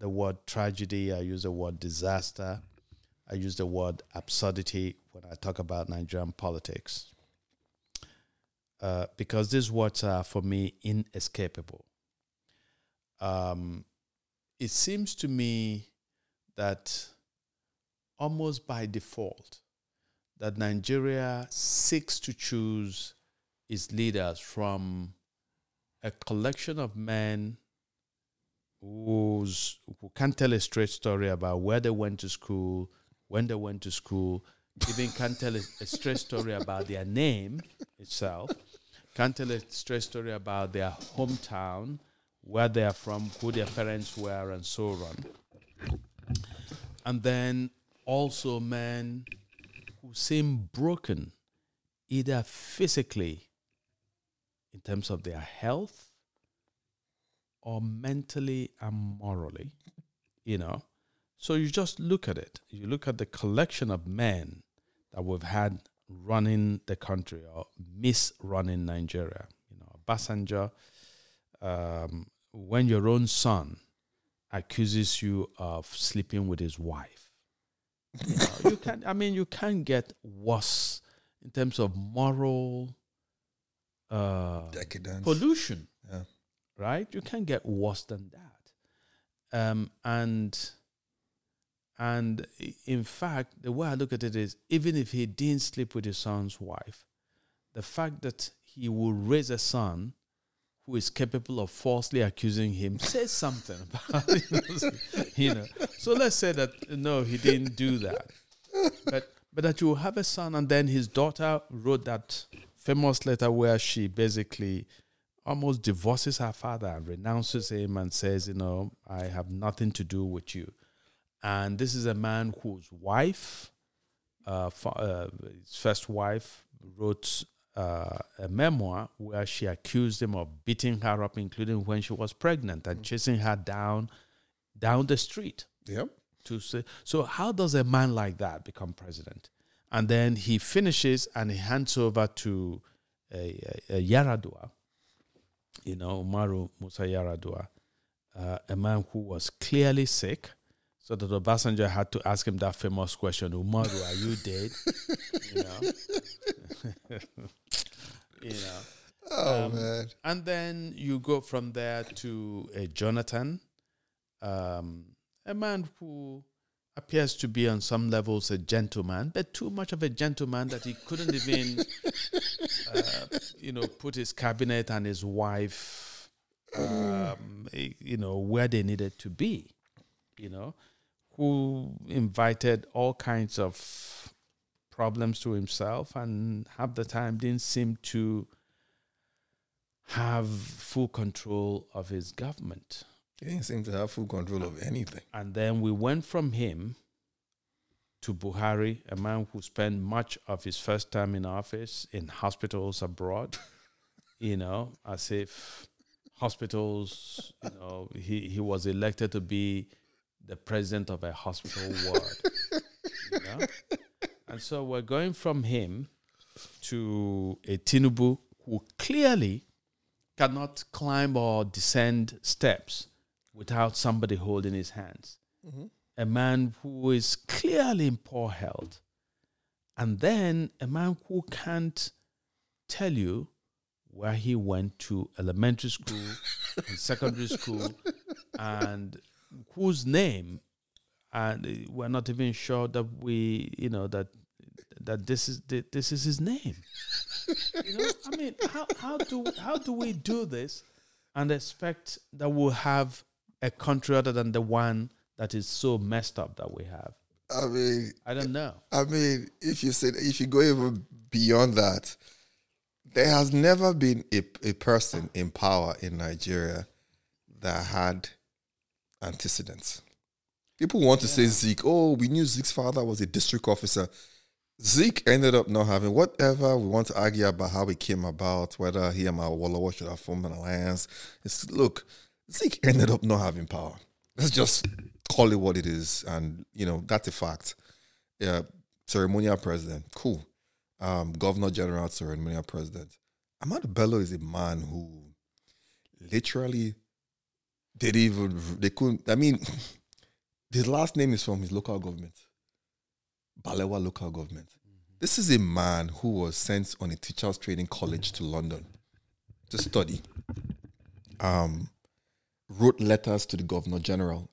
the word tragedy. I use the word disaster. I use the word absurdity when I talk about Nigerian politics. Uh, because words are for me inescapable. Um, it seems to me that almost by default, that Nigeria seeks to choose its leaders from a collection of men who's, who can't tell a straight story about where they went to school, when they went to school, even can't tell a, a straight story about their name itself, can't tell a straight story about their hometown, where they are from, who their parents were, and so on. And then also men who seem broken, either physically, in terms of their health, or mentally and morally, you know. So you just look at it. You look at the collection of men that we've had running the country or misrunning Nigeria. You know, Obasanjo, um, when your own son accuses you of sleeping with his wife, you, know, you can. I mean, you can't get worse in terms of moral uh, Decadence. pollution Yeah. right? You can't get worse than that. Um, and and in fact, the way I look at it is, even if he didn't sleep with his son's wife, the fact that he will raise a son who is capable of falsely accusing him says something about you know. So let's say that no, he didn't do that, but but that you have a son, and then his daughter wrote that famous letter where she basically almost divorces her father and renounces him and says, you know, I have nothing to do with you. And this is a man whose wife, uh, fa- uh, his first wife, wrote uh, a memoir where she accused him of beating her up, including when she was pregnant, and chasing her down down the street. Yep. to say so how does a man like that become president? And then he finishes and he hands over to a, a, a Yar'Adua you know Umaru Musa Yar'Adua uh, a man who was clearly sick so that Obasanjo had to ask him that famous question umaru are you dead? You know? You know? Oh Um, man. and then you go from there to a Jonathan, um, a man who appears to be on some levels a gentleman, but too much of a gentleman that he couldn't even, uh, you know, put his cabinet and his wife, um, eh, you know, where they needed to be, you know, who invited all kinds of problems to himself and half the time didn't seem to have full control of his government. He didn't seem to have full control of anything. And then we went from him to Buhari, a man who spent much of his first time in office in hospitals abroad, you know, as if hospitals, you know, he, he was elected to be the president of a hospital ward. you know? And so we're going from him to a Tinubu who clearly cannot climb or descend steps without somebody holding his hands. Mm-hmm. A man who is clearly in poor health. And then a man who can't tell you where he went to elementary school and secondary school and whose name and we're not even sure that we you know that that this is this is his name. You know i mean how, how do how do we do this and expect that we'll have a country other than the one that is so messed up that we have? I mean, i don't know. I mean, if you say if you go even beyond that, there has never been a, a person in power in Nigeria that had antecedents. People want to say Zik. Oh, we knew Zik's father was a district officer. Zik ended up not having whatever we want to argue about how it came about, whether he and Awolowo should have formed an alliance. It's, look, Zik ended up not having power. Let's just call it what it is, and you know that's a fact. Yeah, ceremonial president, cool. Um, Governor General, ceremonial president. Ahmadu Bello is a man who literally didn't even they couldn't. I mean, his last name is from his local government, Balewa local government. This is a man who was sent on a teachers training college to London to study. Um, wrote letters to the governor general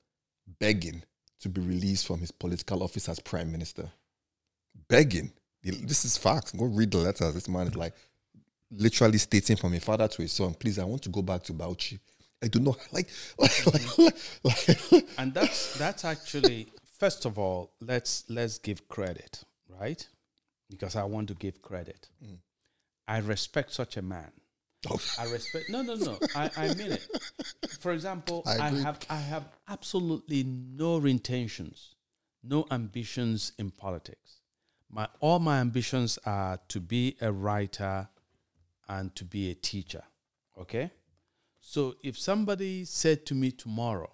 begging to be released from his political office as prime minister. Begging. This is facts. Go read the letters. This man is like literally stating from a father to his son, please, I want to go back to Bauchi. I do not like, like, like, like and that's that's actually first of all let's let's give credit right? Because i want to give credit. Mm. I respect such a man. Oh. i respect no no no. I, I mean it. For example I I, have i have absolutely no intentions no ambitions in politics. My all my ambitions are to be a writer and to be a teacher okay so if somebody said to me tomorrow,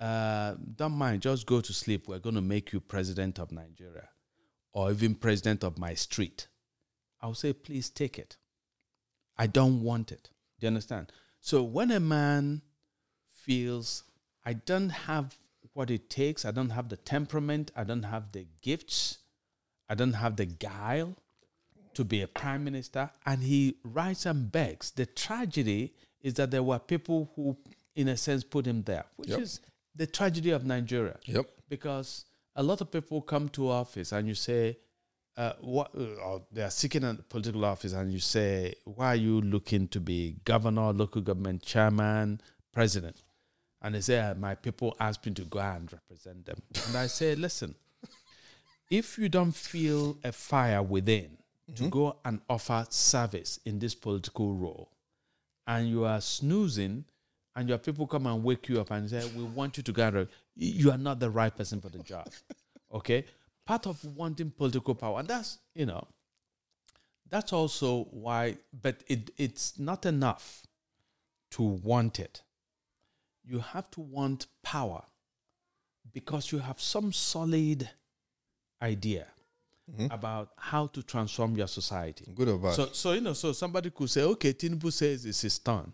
uh, don't mind, just go to sleep. We're going to make you president of Nigeria or even president of my street. I'll say, please take it. I don't want it. Do you understand? So when a man feels I don't have what it takes, I don't have the temperament, I don't have the gifts, I don't have the guile to be a prime minister, and he writes and begs. The tragedy is that there were people who, in a sense, put him there, which Yep. is the tragedy of Nigeria Yep. because a lot of people come to office and you say, uh, what, uh, or they are seeking a political office and you say, why are you looking to be governor, local government chairman, president? And they say, "Uh, my people asked me to go and represent them. And I say, listen, if you don't feel a fire within to go and offer service in this political role, and you are snoozing, and your people come and wake you up and say, "We want you to gather," you are not the right person for the job. Okay, part of wanting political power, and that's you know, that's also why. But it it's not enough to want it. You have to want power because you have some solid idea Mm-hmm. about how to transform your society. Good or bad? So, so you know, so somebody could say, okay, Tinubu says it's his turn,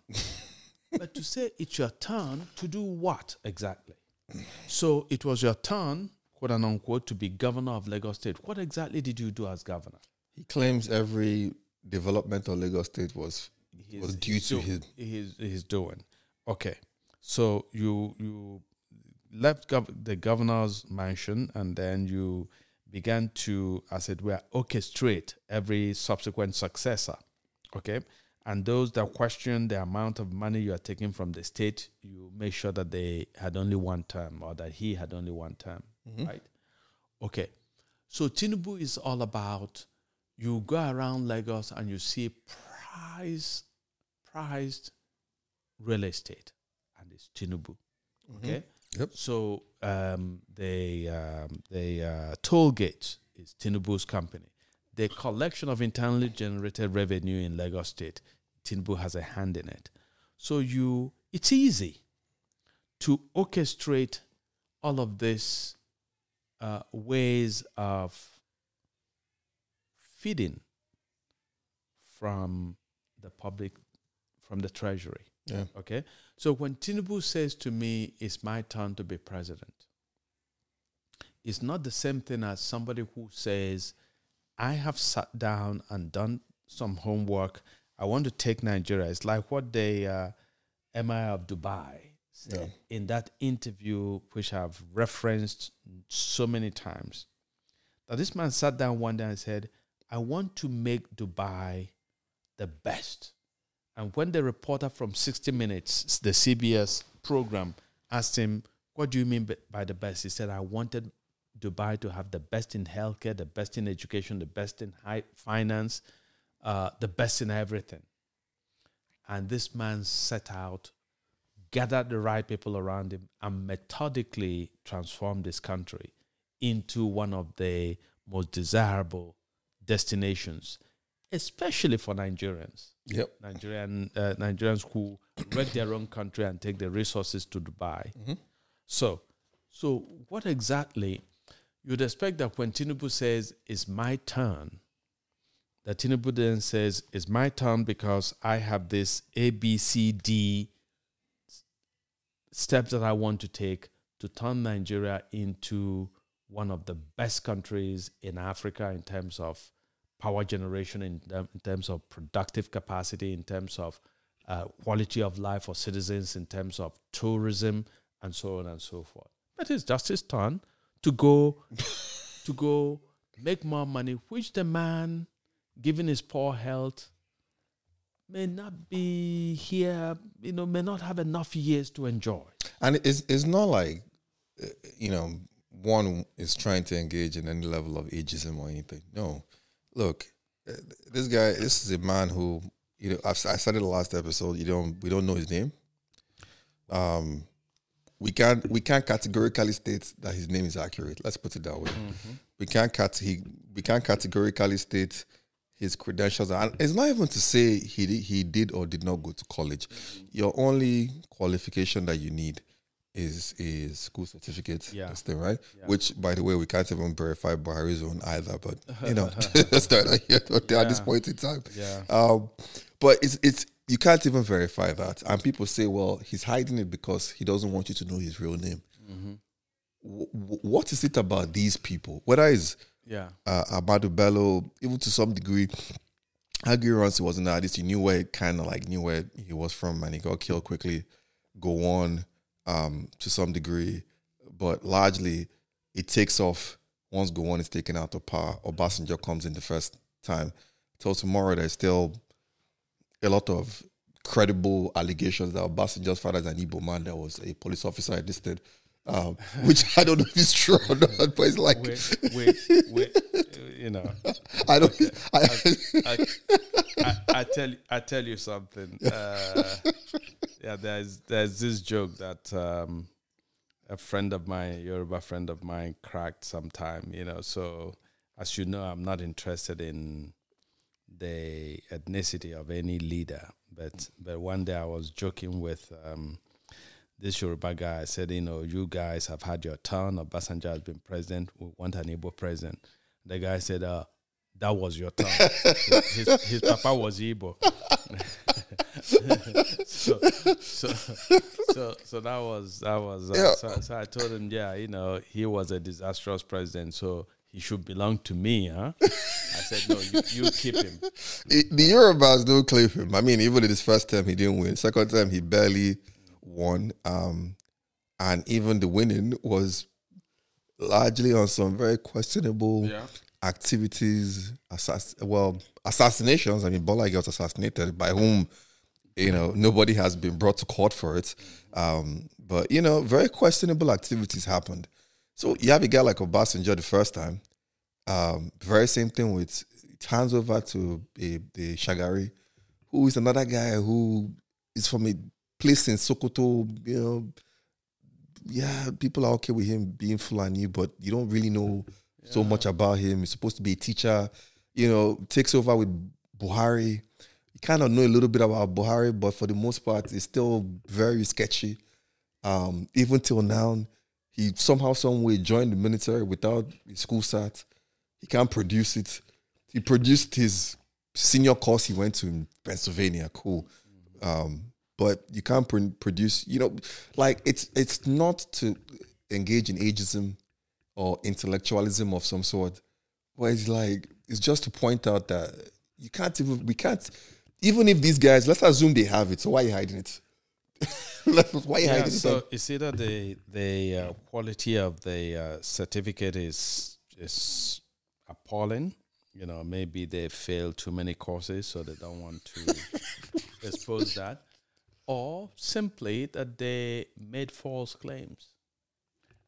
but to say it's your turn to do what exactly? So it was your turn, quote unquote, to be governor of Lagos State. What exactly did you do as governor? he claims every development of Lagos State was He's- was due to do- him. He's, he's doing okay. So you you left gov- the governor's mansion and then you began to, as it were, orchestrate every subsequent successor. Okay. And those that question the amount of money you are taking from the state, you make sure that they had only one term or that he had only one term. Mm-hmm. Right? Okay. So Tinubu is all about you go around Lagos and you see price prized real estate and it's Tinubu. Mm-hmm. Okay. Yep. So um, the um, the uh, toll gates is Tinubu's company. The collection of internally generated revenue in Lagos State, Tinubu has a hand in it. So you, it's easy to orchestrate all of this uh, ways of feeding from the public, from the treasury. Yeah. Okay. So when Tinubu says to me, it's my turn to be president, it's not the same thing as somebody who says, I have sat down and done some homework. I want to take Nigeria. It's like what the uh, Emir of Dubai said in that interview, which I've referenced so many times. That this man sat down one day and said, I want to make Dubai the best. And when the reporter from 60 Minutes, the CBS program, asked him, What do you mean by- the best? He said, I wanted Dubai to have the best in healthcare, the best in education, the best in high finance, uh, the best in everything. And this man set out, gathered the right people around him, and methodically transformed this country into one of the most desirable destinations, especially for Nigerians. Yep. Nigerian uh, Nigerians who wreck their own country and take the resources to Dubai. So, so what exactly you'd expect that when Tinubu says it's my turn, that Tinubu then says it's my turn because I have this A B C D steps that I want to take to turn Nigeria into one of the best countries in Africa in terms of power generation, in, term- in terms of productive capacity, in terms of uh, quality of life for citizens, in terms of tourism, and so on and so forth. But it's just his turn to go to go make more money, which the man, given his poor health, may not be here, you know, may not have enough years to enjoy. And it's it's not like uh, you know one is trying to engage in any level of ageism or anything. No, look, uh, this guy. This is a man who you know. I've, I said it the last episode. You don't. We don't know his name. Um, we can't. We can't categorically state that his name is accurate. Let's put it that way. We can't cat. He. We can't categorically state his credentials. And it's not even to say he did, he did or did not go to college. Your only qualification that you need his his school certificate. Yeah. this thing, right? Yeah. Which, by the way, we can't even verify Buhari's own either. But you know, that's not here at this point in time. Yeah. Um, but it's it's you can't even verify that, and people say, well, he's hiding it because he doesn't want you to know his real name. W- w- what is it about these people? Whether it's Yeah. uh, Ahmadu Bello, even to some degree, Agui once he was an artist, you knew where kind of like knew where he was from, and he got killed quickly. Gowon um, to some degree, but largely it takes off once Gowon is taken out of power. Obasanjo comes in the first time. Till tomorrow, there's still a lot of credible allegations that Obasanjo's father is an Igbo man that was a police officer state. Um, which I don't know if it's true or not, but it's like Wait, wait. You know, I don't. I, I, I, I tell you, I tell you something. Uh, yeah, there's there's this joke that um, a friend of mine, Yoruba friend of mine, cracked sometime. You know, so as you know, I'm not interested in the ethnicity of any leader, but but one day I was joking with. Um, this Yoruba guy said, you know, you guys have had your turn. Obasanjo has been president. We want an Igbo president. The guy said, uh, that was your turn. his, his, his papa was Igbo. so, so, so, so that was that was. Uh, Yeah. so, so I told him, yeah, you know, he was a disastrous president, so he should belong to me, huh? I said, no, you, you keep him. it- the Yorubas don't claim him. I mean, even in his first term, he didn't win. Second time, he barely won. Um, and even the winning was largely on some very questionable activities. Assass- well, assassinations. I mean, Bola was assassinated by whom, you know, nobody has been brought to court for it. Um, but you know, very questionable activities happened. So you have a guy like Obasanjo the first time. Um, very same thing with hands over to a, the Shagari, who is another guy who is from a place in Sokoto. You know, yeah, people are okay with him being Fulani, but you don't really know so much about him. He's supposed to be a teacher. You know, takes over with Buhari. You kind of know a little bit about Buhari, but for the most part, it's still very sketchy. Um, even till now, he somehow, some way joined the military without his school cert. He can't produce it. He produced his senior course he went to in Pennsylvania. Cool. Um, but you can't pr- produce, you know, like it's it's not to engage in ageism or intellectualism of some sort. But it's like it's just to point out that you can't even we can't even if these guys let's assume they have it. So why are you hiding it? Why are you Yeah, hiding it? so it's either the the uh, quality of the uh, certificate is is appalling. You know, maybe they failed too many courses, so they don't want to expose that, or simply that they made false claims.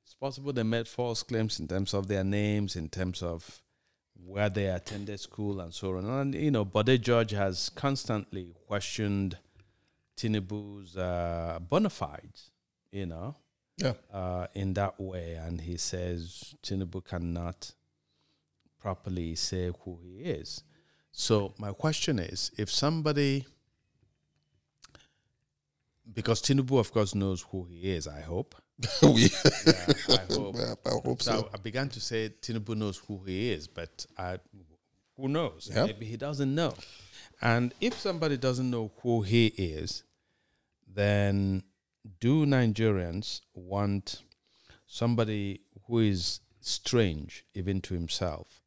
It's possible they made false claims in terms of their names, in terms of where they attended school, and so on. And you know, Bode George has constantly questioned Tinubu's uh, bona fides, you know, Yeah. uh, in that way. And he says Tinubu cannot properly say who he is. So my question is, if somebody, because Tinubu, of course, knows who he is, I hope. Yeah, I hope. Yeah, I hope So so. I began to say Tinubu knows who he is, but I, who knows? Yeah. Maybe he doesn't know. And if somebody doesn't know who he is, then do Nigerians want somebody who is strange even to himself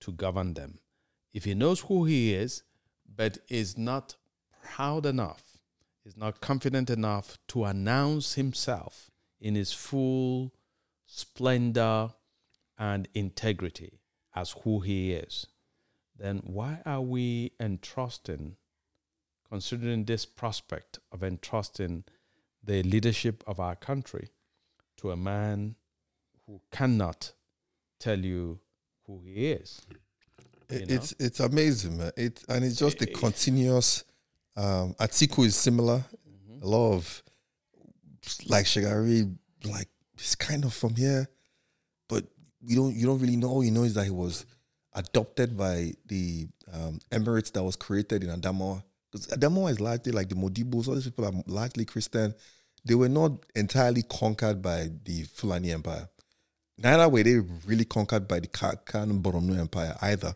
to govern them? If he knows who he is, but is not proud enough, is not confident enough to announce himself in his full splendor and integrity as who he is, then why are we entrusting, considering this prospect of entrusting the leadership of our country to a man who cannot tell you who he is? you It- know? It's it's amazing, man. It and it's just a continuous. Um, Atiku is similar. Mm-hmm. A lot of like Shagari, like he's kind of from here, but you don't you don't really know. All you know is that he was adopted by the um, Emirates that was created in Adamawa. Because Adamawa is largely like the Modibos. All these people are largely Christian. they were not entirely conquered by the Fulani Empire. Neither were they really conquered by the Kanem-Bornu Empire either.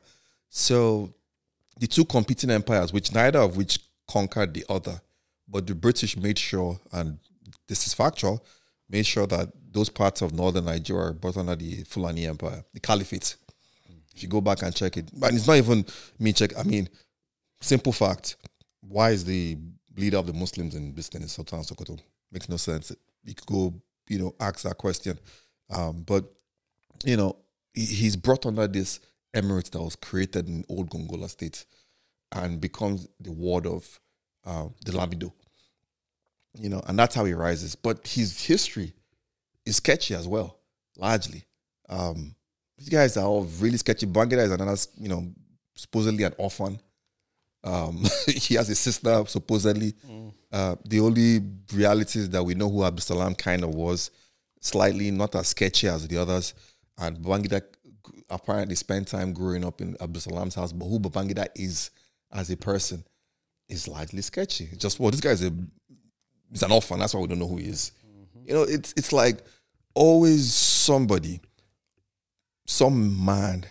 So the two competing empires, which neither of which conquered the other, but the British made sure, and this is factual, made sure that those parts of northern Nigeria are brought under the Fulani Empire, the Caliphate. If you go back and check it, and it's not even me check. I mean, simple fact: why is the leader of the Muslims in Bistan is Sultan Sokoto? Makes no sense. You could go, you know, ask that question. Um, but you know, he, he's brought under this emirate that was created in old Gongola state and becomes the ward of uh, the Labido. You know, and that's how he rises. But his history is sketchy as well, largely. Um, these guys are all really sketchy. Babangida is another, you know, supposedly an orphan. Um, he has a sister, supposedly. Mm. Uh, the only reality is that we know who Abdulsalam kind of was, slightly not as sketchy as the others. And Babangida apparently spent time growing up in Abdulsalam's house, but who Babangida is as a person is largely sketchy. Just well, this guy's a he's an orphan. That's why we don't know who he is. Mm-hmm. You know, it's it's like always somebody, some man,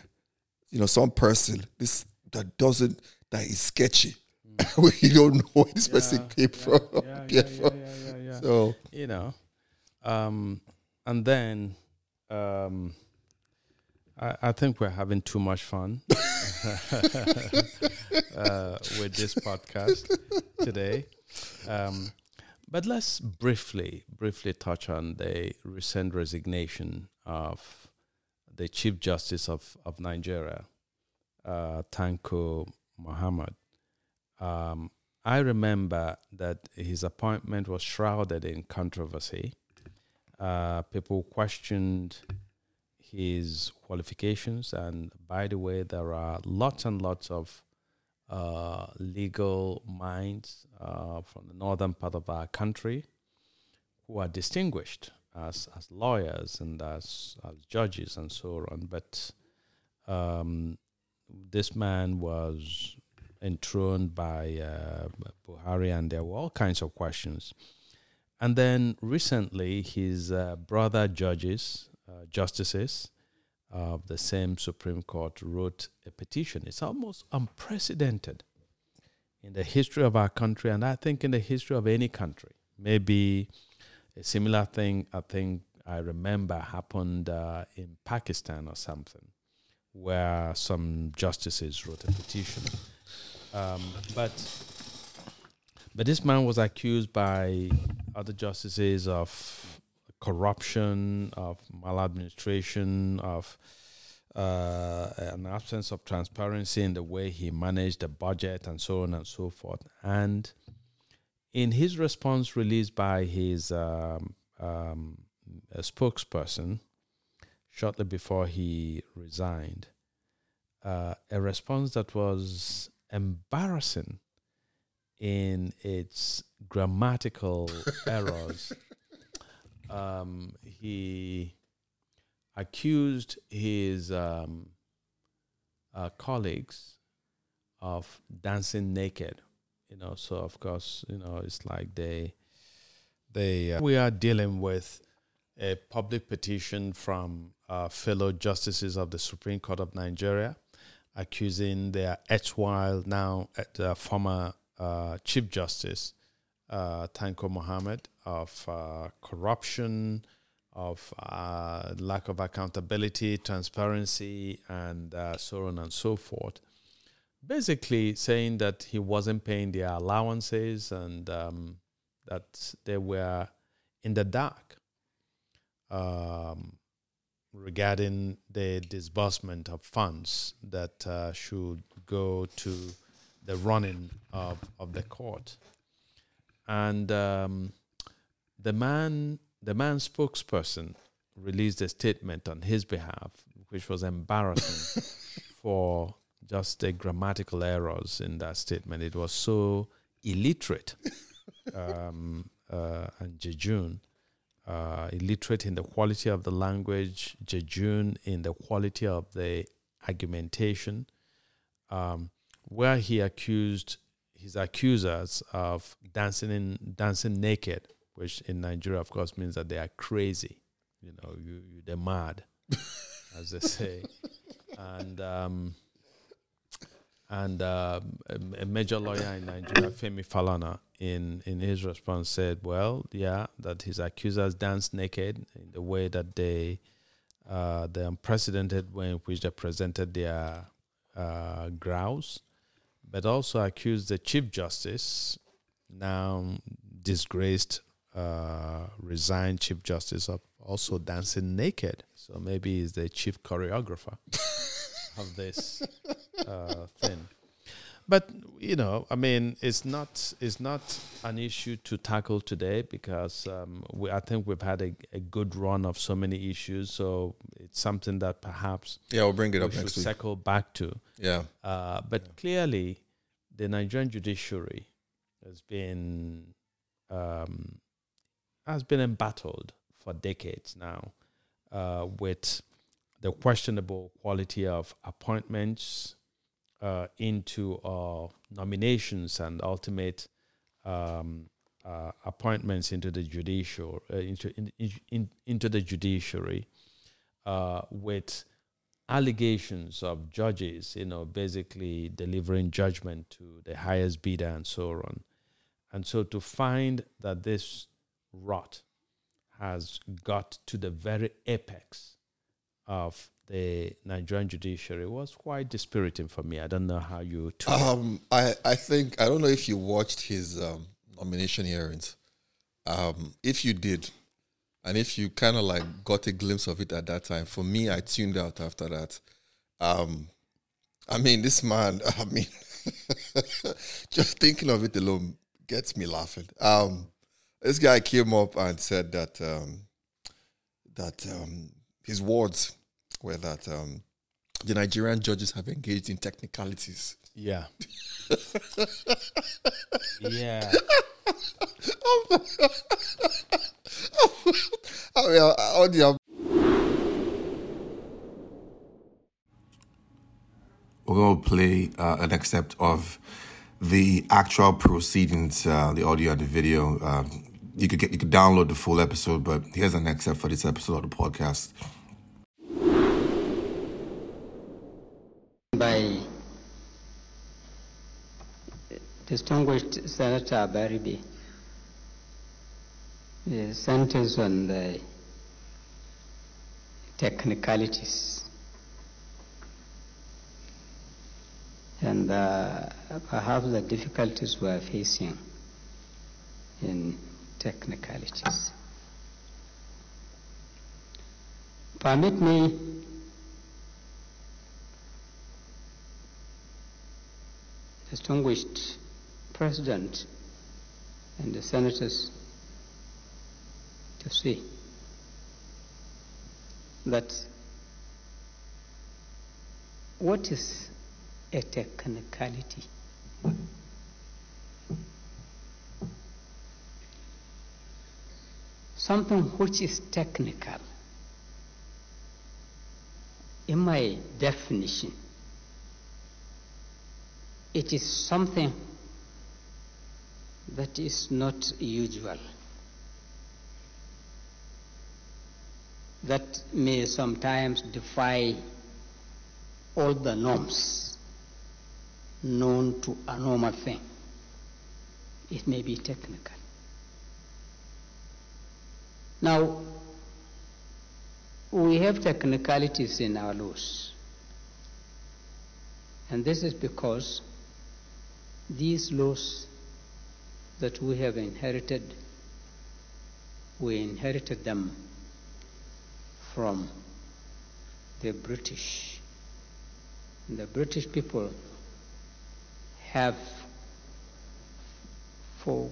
you know, some person this that doesn't that is sketchy. Mm. you don't know where this yeah, person came yeah, from. Yeah, yeah, yeah, yeah, yeah, So you know, um, and then um, I, I think we're having too much fun uh, with this podcast today. Um, but let's briefly, briefly touch on the recent resignation of the Chief Justice of, of Nigeria, uh, Tanko Muhammad. Um, I remember that his appointment was shrouded in controversy. Uh, people questioned his qualifications. And by the way, there are lots and lots of uh, legal minds uh, from the northern part of our country who are distinguished as, as lawyers and as, as judges and so on. But um, this man was enthroned by uh, Buhari, and there were all kinds of questions. And then recently, his uh, brother judges, justices of the same Supreme Court wrote a petition. It's almost unprecedented in the history of our country, and I think in the history of any country. Maybe a similar thing, I think I remember happened uh, in Pakistan or something, where some justices wrote a petition. Um, but but this man was accused by other justices of corruption, of maladministration, of uh, an absence of transparency in the way he managed the budget, and so on and so forth. And in his response released by his um, um, spokesperson shortly before he resigned, uh, a response that was embarrassing in its grammatical errors um, he accused his um, uh, colleagues of dancing naked. You know, so of course, you know, it's like they, they. Uh, we are dealing with a public petition from uh, fellow justices of the Supreme Court of Nigeria, accusing their erstwhile now uh, former uh, Chief Justice uh, Tanko Muhammad of uh, corruption, of uh, lack of accountability, transparency, and uh, so on and so forth. Basically, saying that he wasn't paying their allowances and um, that they were in the dark um, regarding the disbursement of funds that uh, should go to the running of, of the court and um, the man, the man's spokesperson, released a statement on his behalf, which was embarrassing for just the grammatical errors in that statement. It was so illiterate um, uh, and jejune. Uh, illiterate in the quality of the language, jejune in the quality of the argumentation, um, where he accused his accusers of dancing in dancing naked which in Nigeria, of course, means that they are crazy. You know, you, you they're mad, as they say. And um, and uh, a, major lawyer in Nigeria, Femi Falana, in in his response said, "Well, yeah, that his accusers danced naked in the way that they." Uh, the unprecedented way in which they presented their uh, grouse, but also accused the Chief Justice, now disgraced, uh, resigned Chief Justice, of also dancing naked. So maybe he's the chief choreographer of this uh, thing. But you know, I mean, it's not it's not an issue to tackle today because um, we, I think we've had a, a good run of so many issues. So it's something that perhaps Yeah, we'll bring it we up next week. circle back to. Yeah. Uh, but clearly, the Nigerian judiciary has been um, has been embattled for decades now uh, with the questionable quality of appointments uh, into uh, nominations and ultimate um, uh, appointments into the judicial uh, into in, in, into the judiciary uh, with allegations of judges, you know, basically delivering judgment to the highest bidder and so on. And so to find that this rot has got to the very apex of the Nigerian judiciary was quite dispiriting for me. I don't know how you took. Um, I, I think I don't know if you watched his um, nomination hearings. Um, if you did, and if you kind of like got a glimpse of it at that time, for me, I tuned out after that. Um, I mean, this man. I mean, just thinking of it alone gets me laughing. Um, this guy came up and said that um, that um, his words were that um, the Nigerian judges have engaged in technicalities. Yeah. yeah. I mean, all the We're going to play uh, an excerpt of the actual proceedings, uh, the audio and the video. Um, you could get you could download the full episode, but here's an excerpt for this episode of the podcast. By distinguished Senator Baribi. The sentence on the technicalities and uh, perhaps the difficulties we are facing in technicalities. Permit me distinguished President and the senators to see that what is a technicality? Something which is technical. In my definition, it is something that is not usual, that may sometimes defy all the norms known to a normal thing. It may be technical. Now, we have technicalities in our laws. And this is because these laws that we have inherited, we inherited them from the British. The British people have, for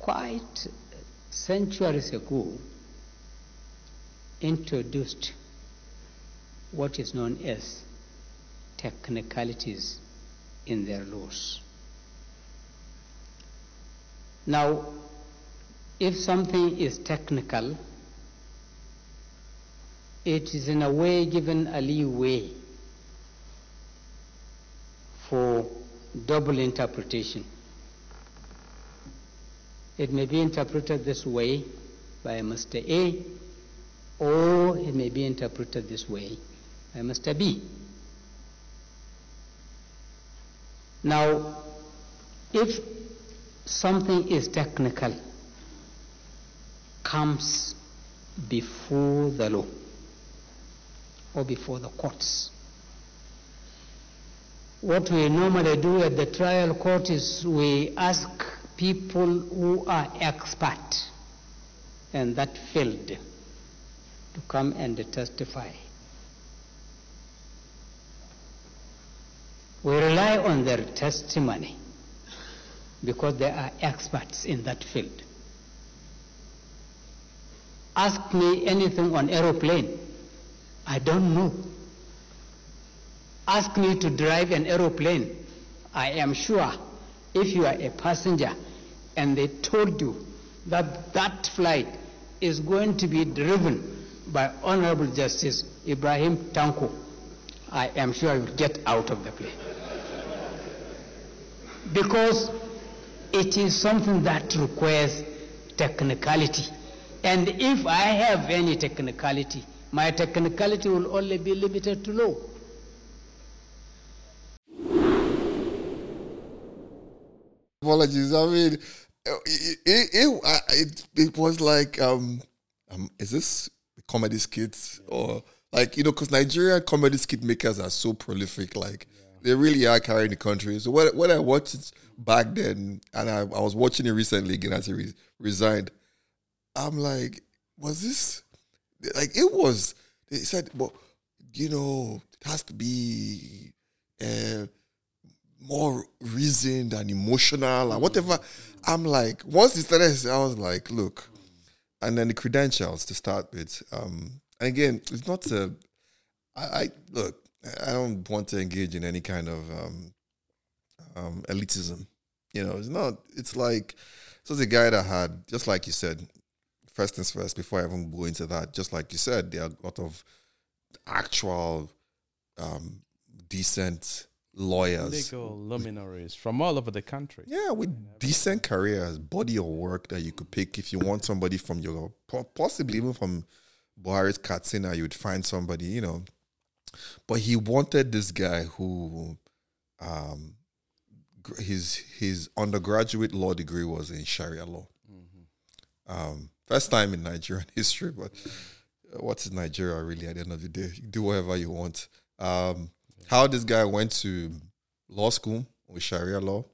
quite centuries ago, introduced what is known as technicalities in their laws. Now, if something is technical, it is in a way given a leeway for double interpretation. It may be interpreted this way by Mr. A, or it may be interpreted this way by Mr. B. Now, if something is technical, comes before the law or before the courts. What we normally do at the trial court is we ask people who are expert in that field to come and testify. We rely on their testimony because they are experts in that field. Ask me anything on aeroplane. I don't know. Ask me to drive an aeroplane. I am sure if you are a passenger and they told you that that flight is going to be driven by Honorable Justice Ibrahim Tanko, I am sure you'll get out of the plane. Because it is something that requires technicality. And if I have any technicality, my technicality will only be limited to law. Apologies. I mean, it it, it, it, was like, um, um, is this comedy skits or like you know, because Nigerian comedy skit makers are so prolific, like they really are carrying the country. So when when I watched it back then, and I, I was watching it recently again as he re- resigned, I'm like, was this like it was? They said, well, you know, it has to be uh, more reasoned and emotional and whatever. I'm like, once he started, I was like, look, and then the credentials to start with. Um, and again, it's not a. I, I look. I don't want to engage in any kind of um, um, elitism. You know, it's not. It's like so. The guy that had, just like you said, first things first. Before I even go into that, just like you said, there are a lot of actual um, decent lawyers. Legal luminaries from all over the country. Yeah, with decent careers, body of work that you could pick if you want somebody from your possibly even from Buhari's Katsina, you'd find somebody, you know. But he wanted this guy who um his his undergraduate law degree was in Sharia law. Um first time in Nigerian history, but uh, what is Nigeria really at the end of the day? You do whatever you want. Um how this guy went to law school with Sharia law,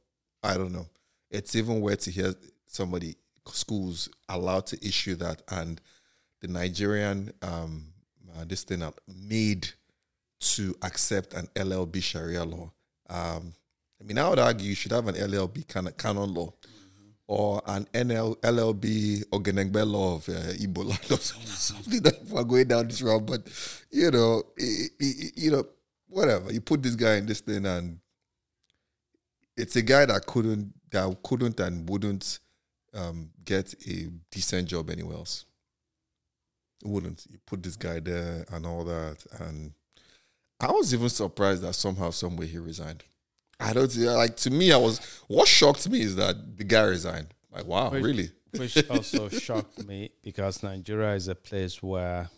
I don't know. It's even weird to hear somebody schools allowed to issue that, and the Nigerian um, uh, this thing are made to accept an LLB Sharia law. Um, I mean, I would argue you should have an LLB canon, canon law or an NL, LLB Ogenengbe law of uh, Ebola or something that we're going down this route. But you know, i- i- i- you know, whatever. You put this guy in this thing, and it's a guy that couldn't, that couldn't and wouldn't um, get a decent job anywhere else. Wouldn't you put this guy there and all that? And I was even surprised that somehow, some way, he resigned. I don't like. To me, I was. What shocked me is that the guy resigned. Like, wow, Which- really? Which also shocked me because Nigeria is a place where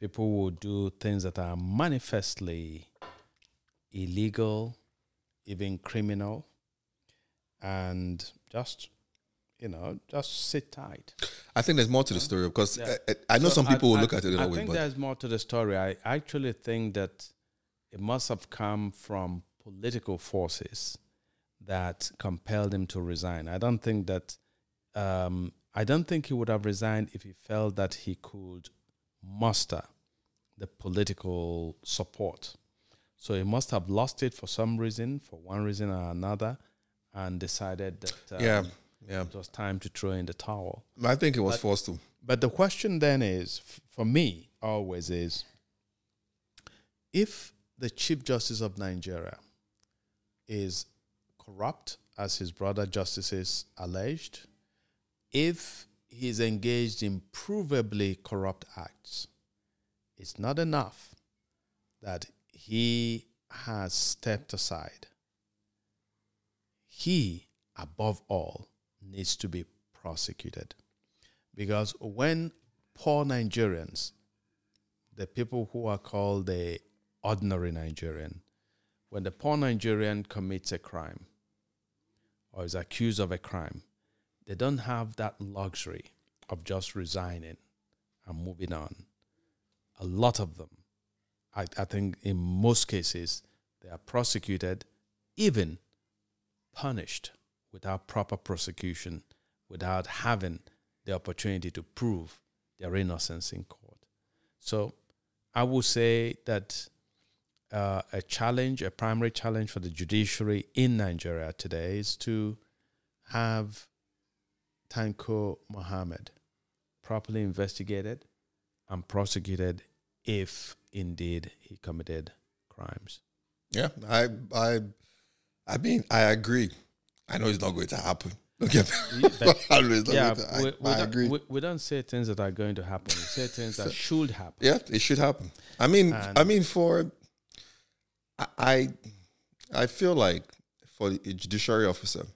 people will do things that are manifestly illegal, even criminal, and just, you know, just sit tight. I think there's more to the story because Yeah. I, I know So some people I- will I- look at it I that way, I think there's more to the story. I actually think that it must have come from political forces that compelled him to resign. I don't think that. Um, I don't think he would have resigned if he felt that he could muster the political support. So he must have lost it for some reason, for one reason or another, and decided that um, yeah, yeah. it was time to throw in the towel. I think it was But- forced to. But the question then is, for me, always is, if the Chief Justice of Nigeria is corrupt, as his brother justices alleged, if he's engaged in provably corrupt acts, it's not enough that he has stepped aside. He, above all, needs to be prosecuted. Because when poor Nigerians, the people who are called the ordinary Nigerian, when the poor Nigerian commits a crime or is accused of a crime, they don't have that luxury of just resigning and moving on. A lot of them, I, I think in most cases, they are prosecuted, even punished without proper prosecution, without having the opportunity to prove their innocence in court. So I would say that uh, a challenge, a primary challenge for the judiciary in Nigeria today is to have Tanko Muhammad properly investigated and prosecuted if indeed he committed crimes. Yeah, I I I mean I agree. I know it's not going to happen. Okay, I know it's not yeah, going to- I- we, we I agree. We, we don't say things that are going to happen. We say things that should happen. Yeah, it should happen. I mean, And- I mean, for I, I, feel like for a judiciary officer,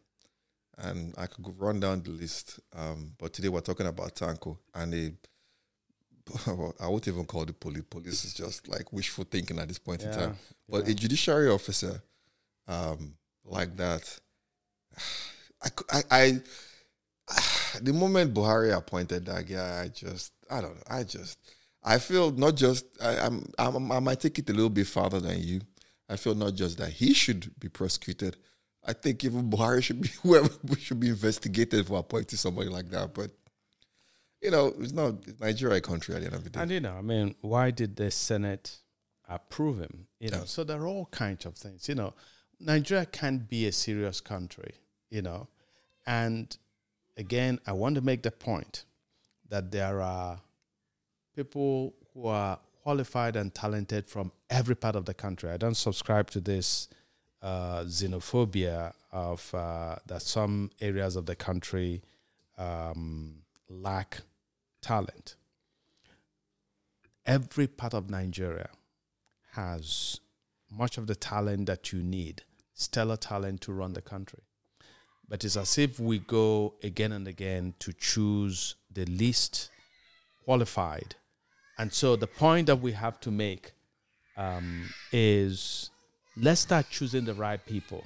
and I could run down the list. Um, but today we're talking about Tanko, and a, I won't even call the police. Police is just like wishful thinking at this point in time. But yeah. a judiciary officer, um, like that, I, I, I, the moment Buhari appointed that guy, I just, I don't know, I just, I feel not just, I, I'm, I'm, I might take it a little bit farther than you. I feel not just that he should be prosecuted. I think even Buhari should be, whoever should be investigated for appointing somebody like that. But, you know, it's not, it's Nigeria a country at the end of the day. And you know, I mean, why did the Senate approve him? You know, Yeah. so there are all kinds of things. You know, Nigeria can't be a serious country. You know, and again, I want to make the point that there are people who are qualified and talented from every part of the country. I don't subscribe to this uh, xenophobia of uh, that some areas of the country um, lack talent. Every part of Nigeria has much of the talent that you need, stellar talent to run the country. But it's as if we go again and again to choose the least qualified. And so the point that we have to make um, is let's start choosing the right people.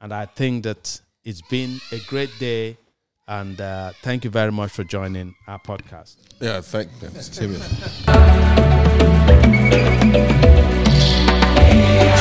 And I think that it's been a great day. And uh, thank you very much for joining our podcast. Yeah, thank you.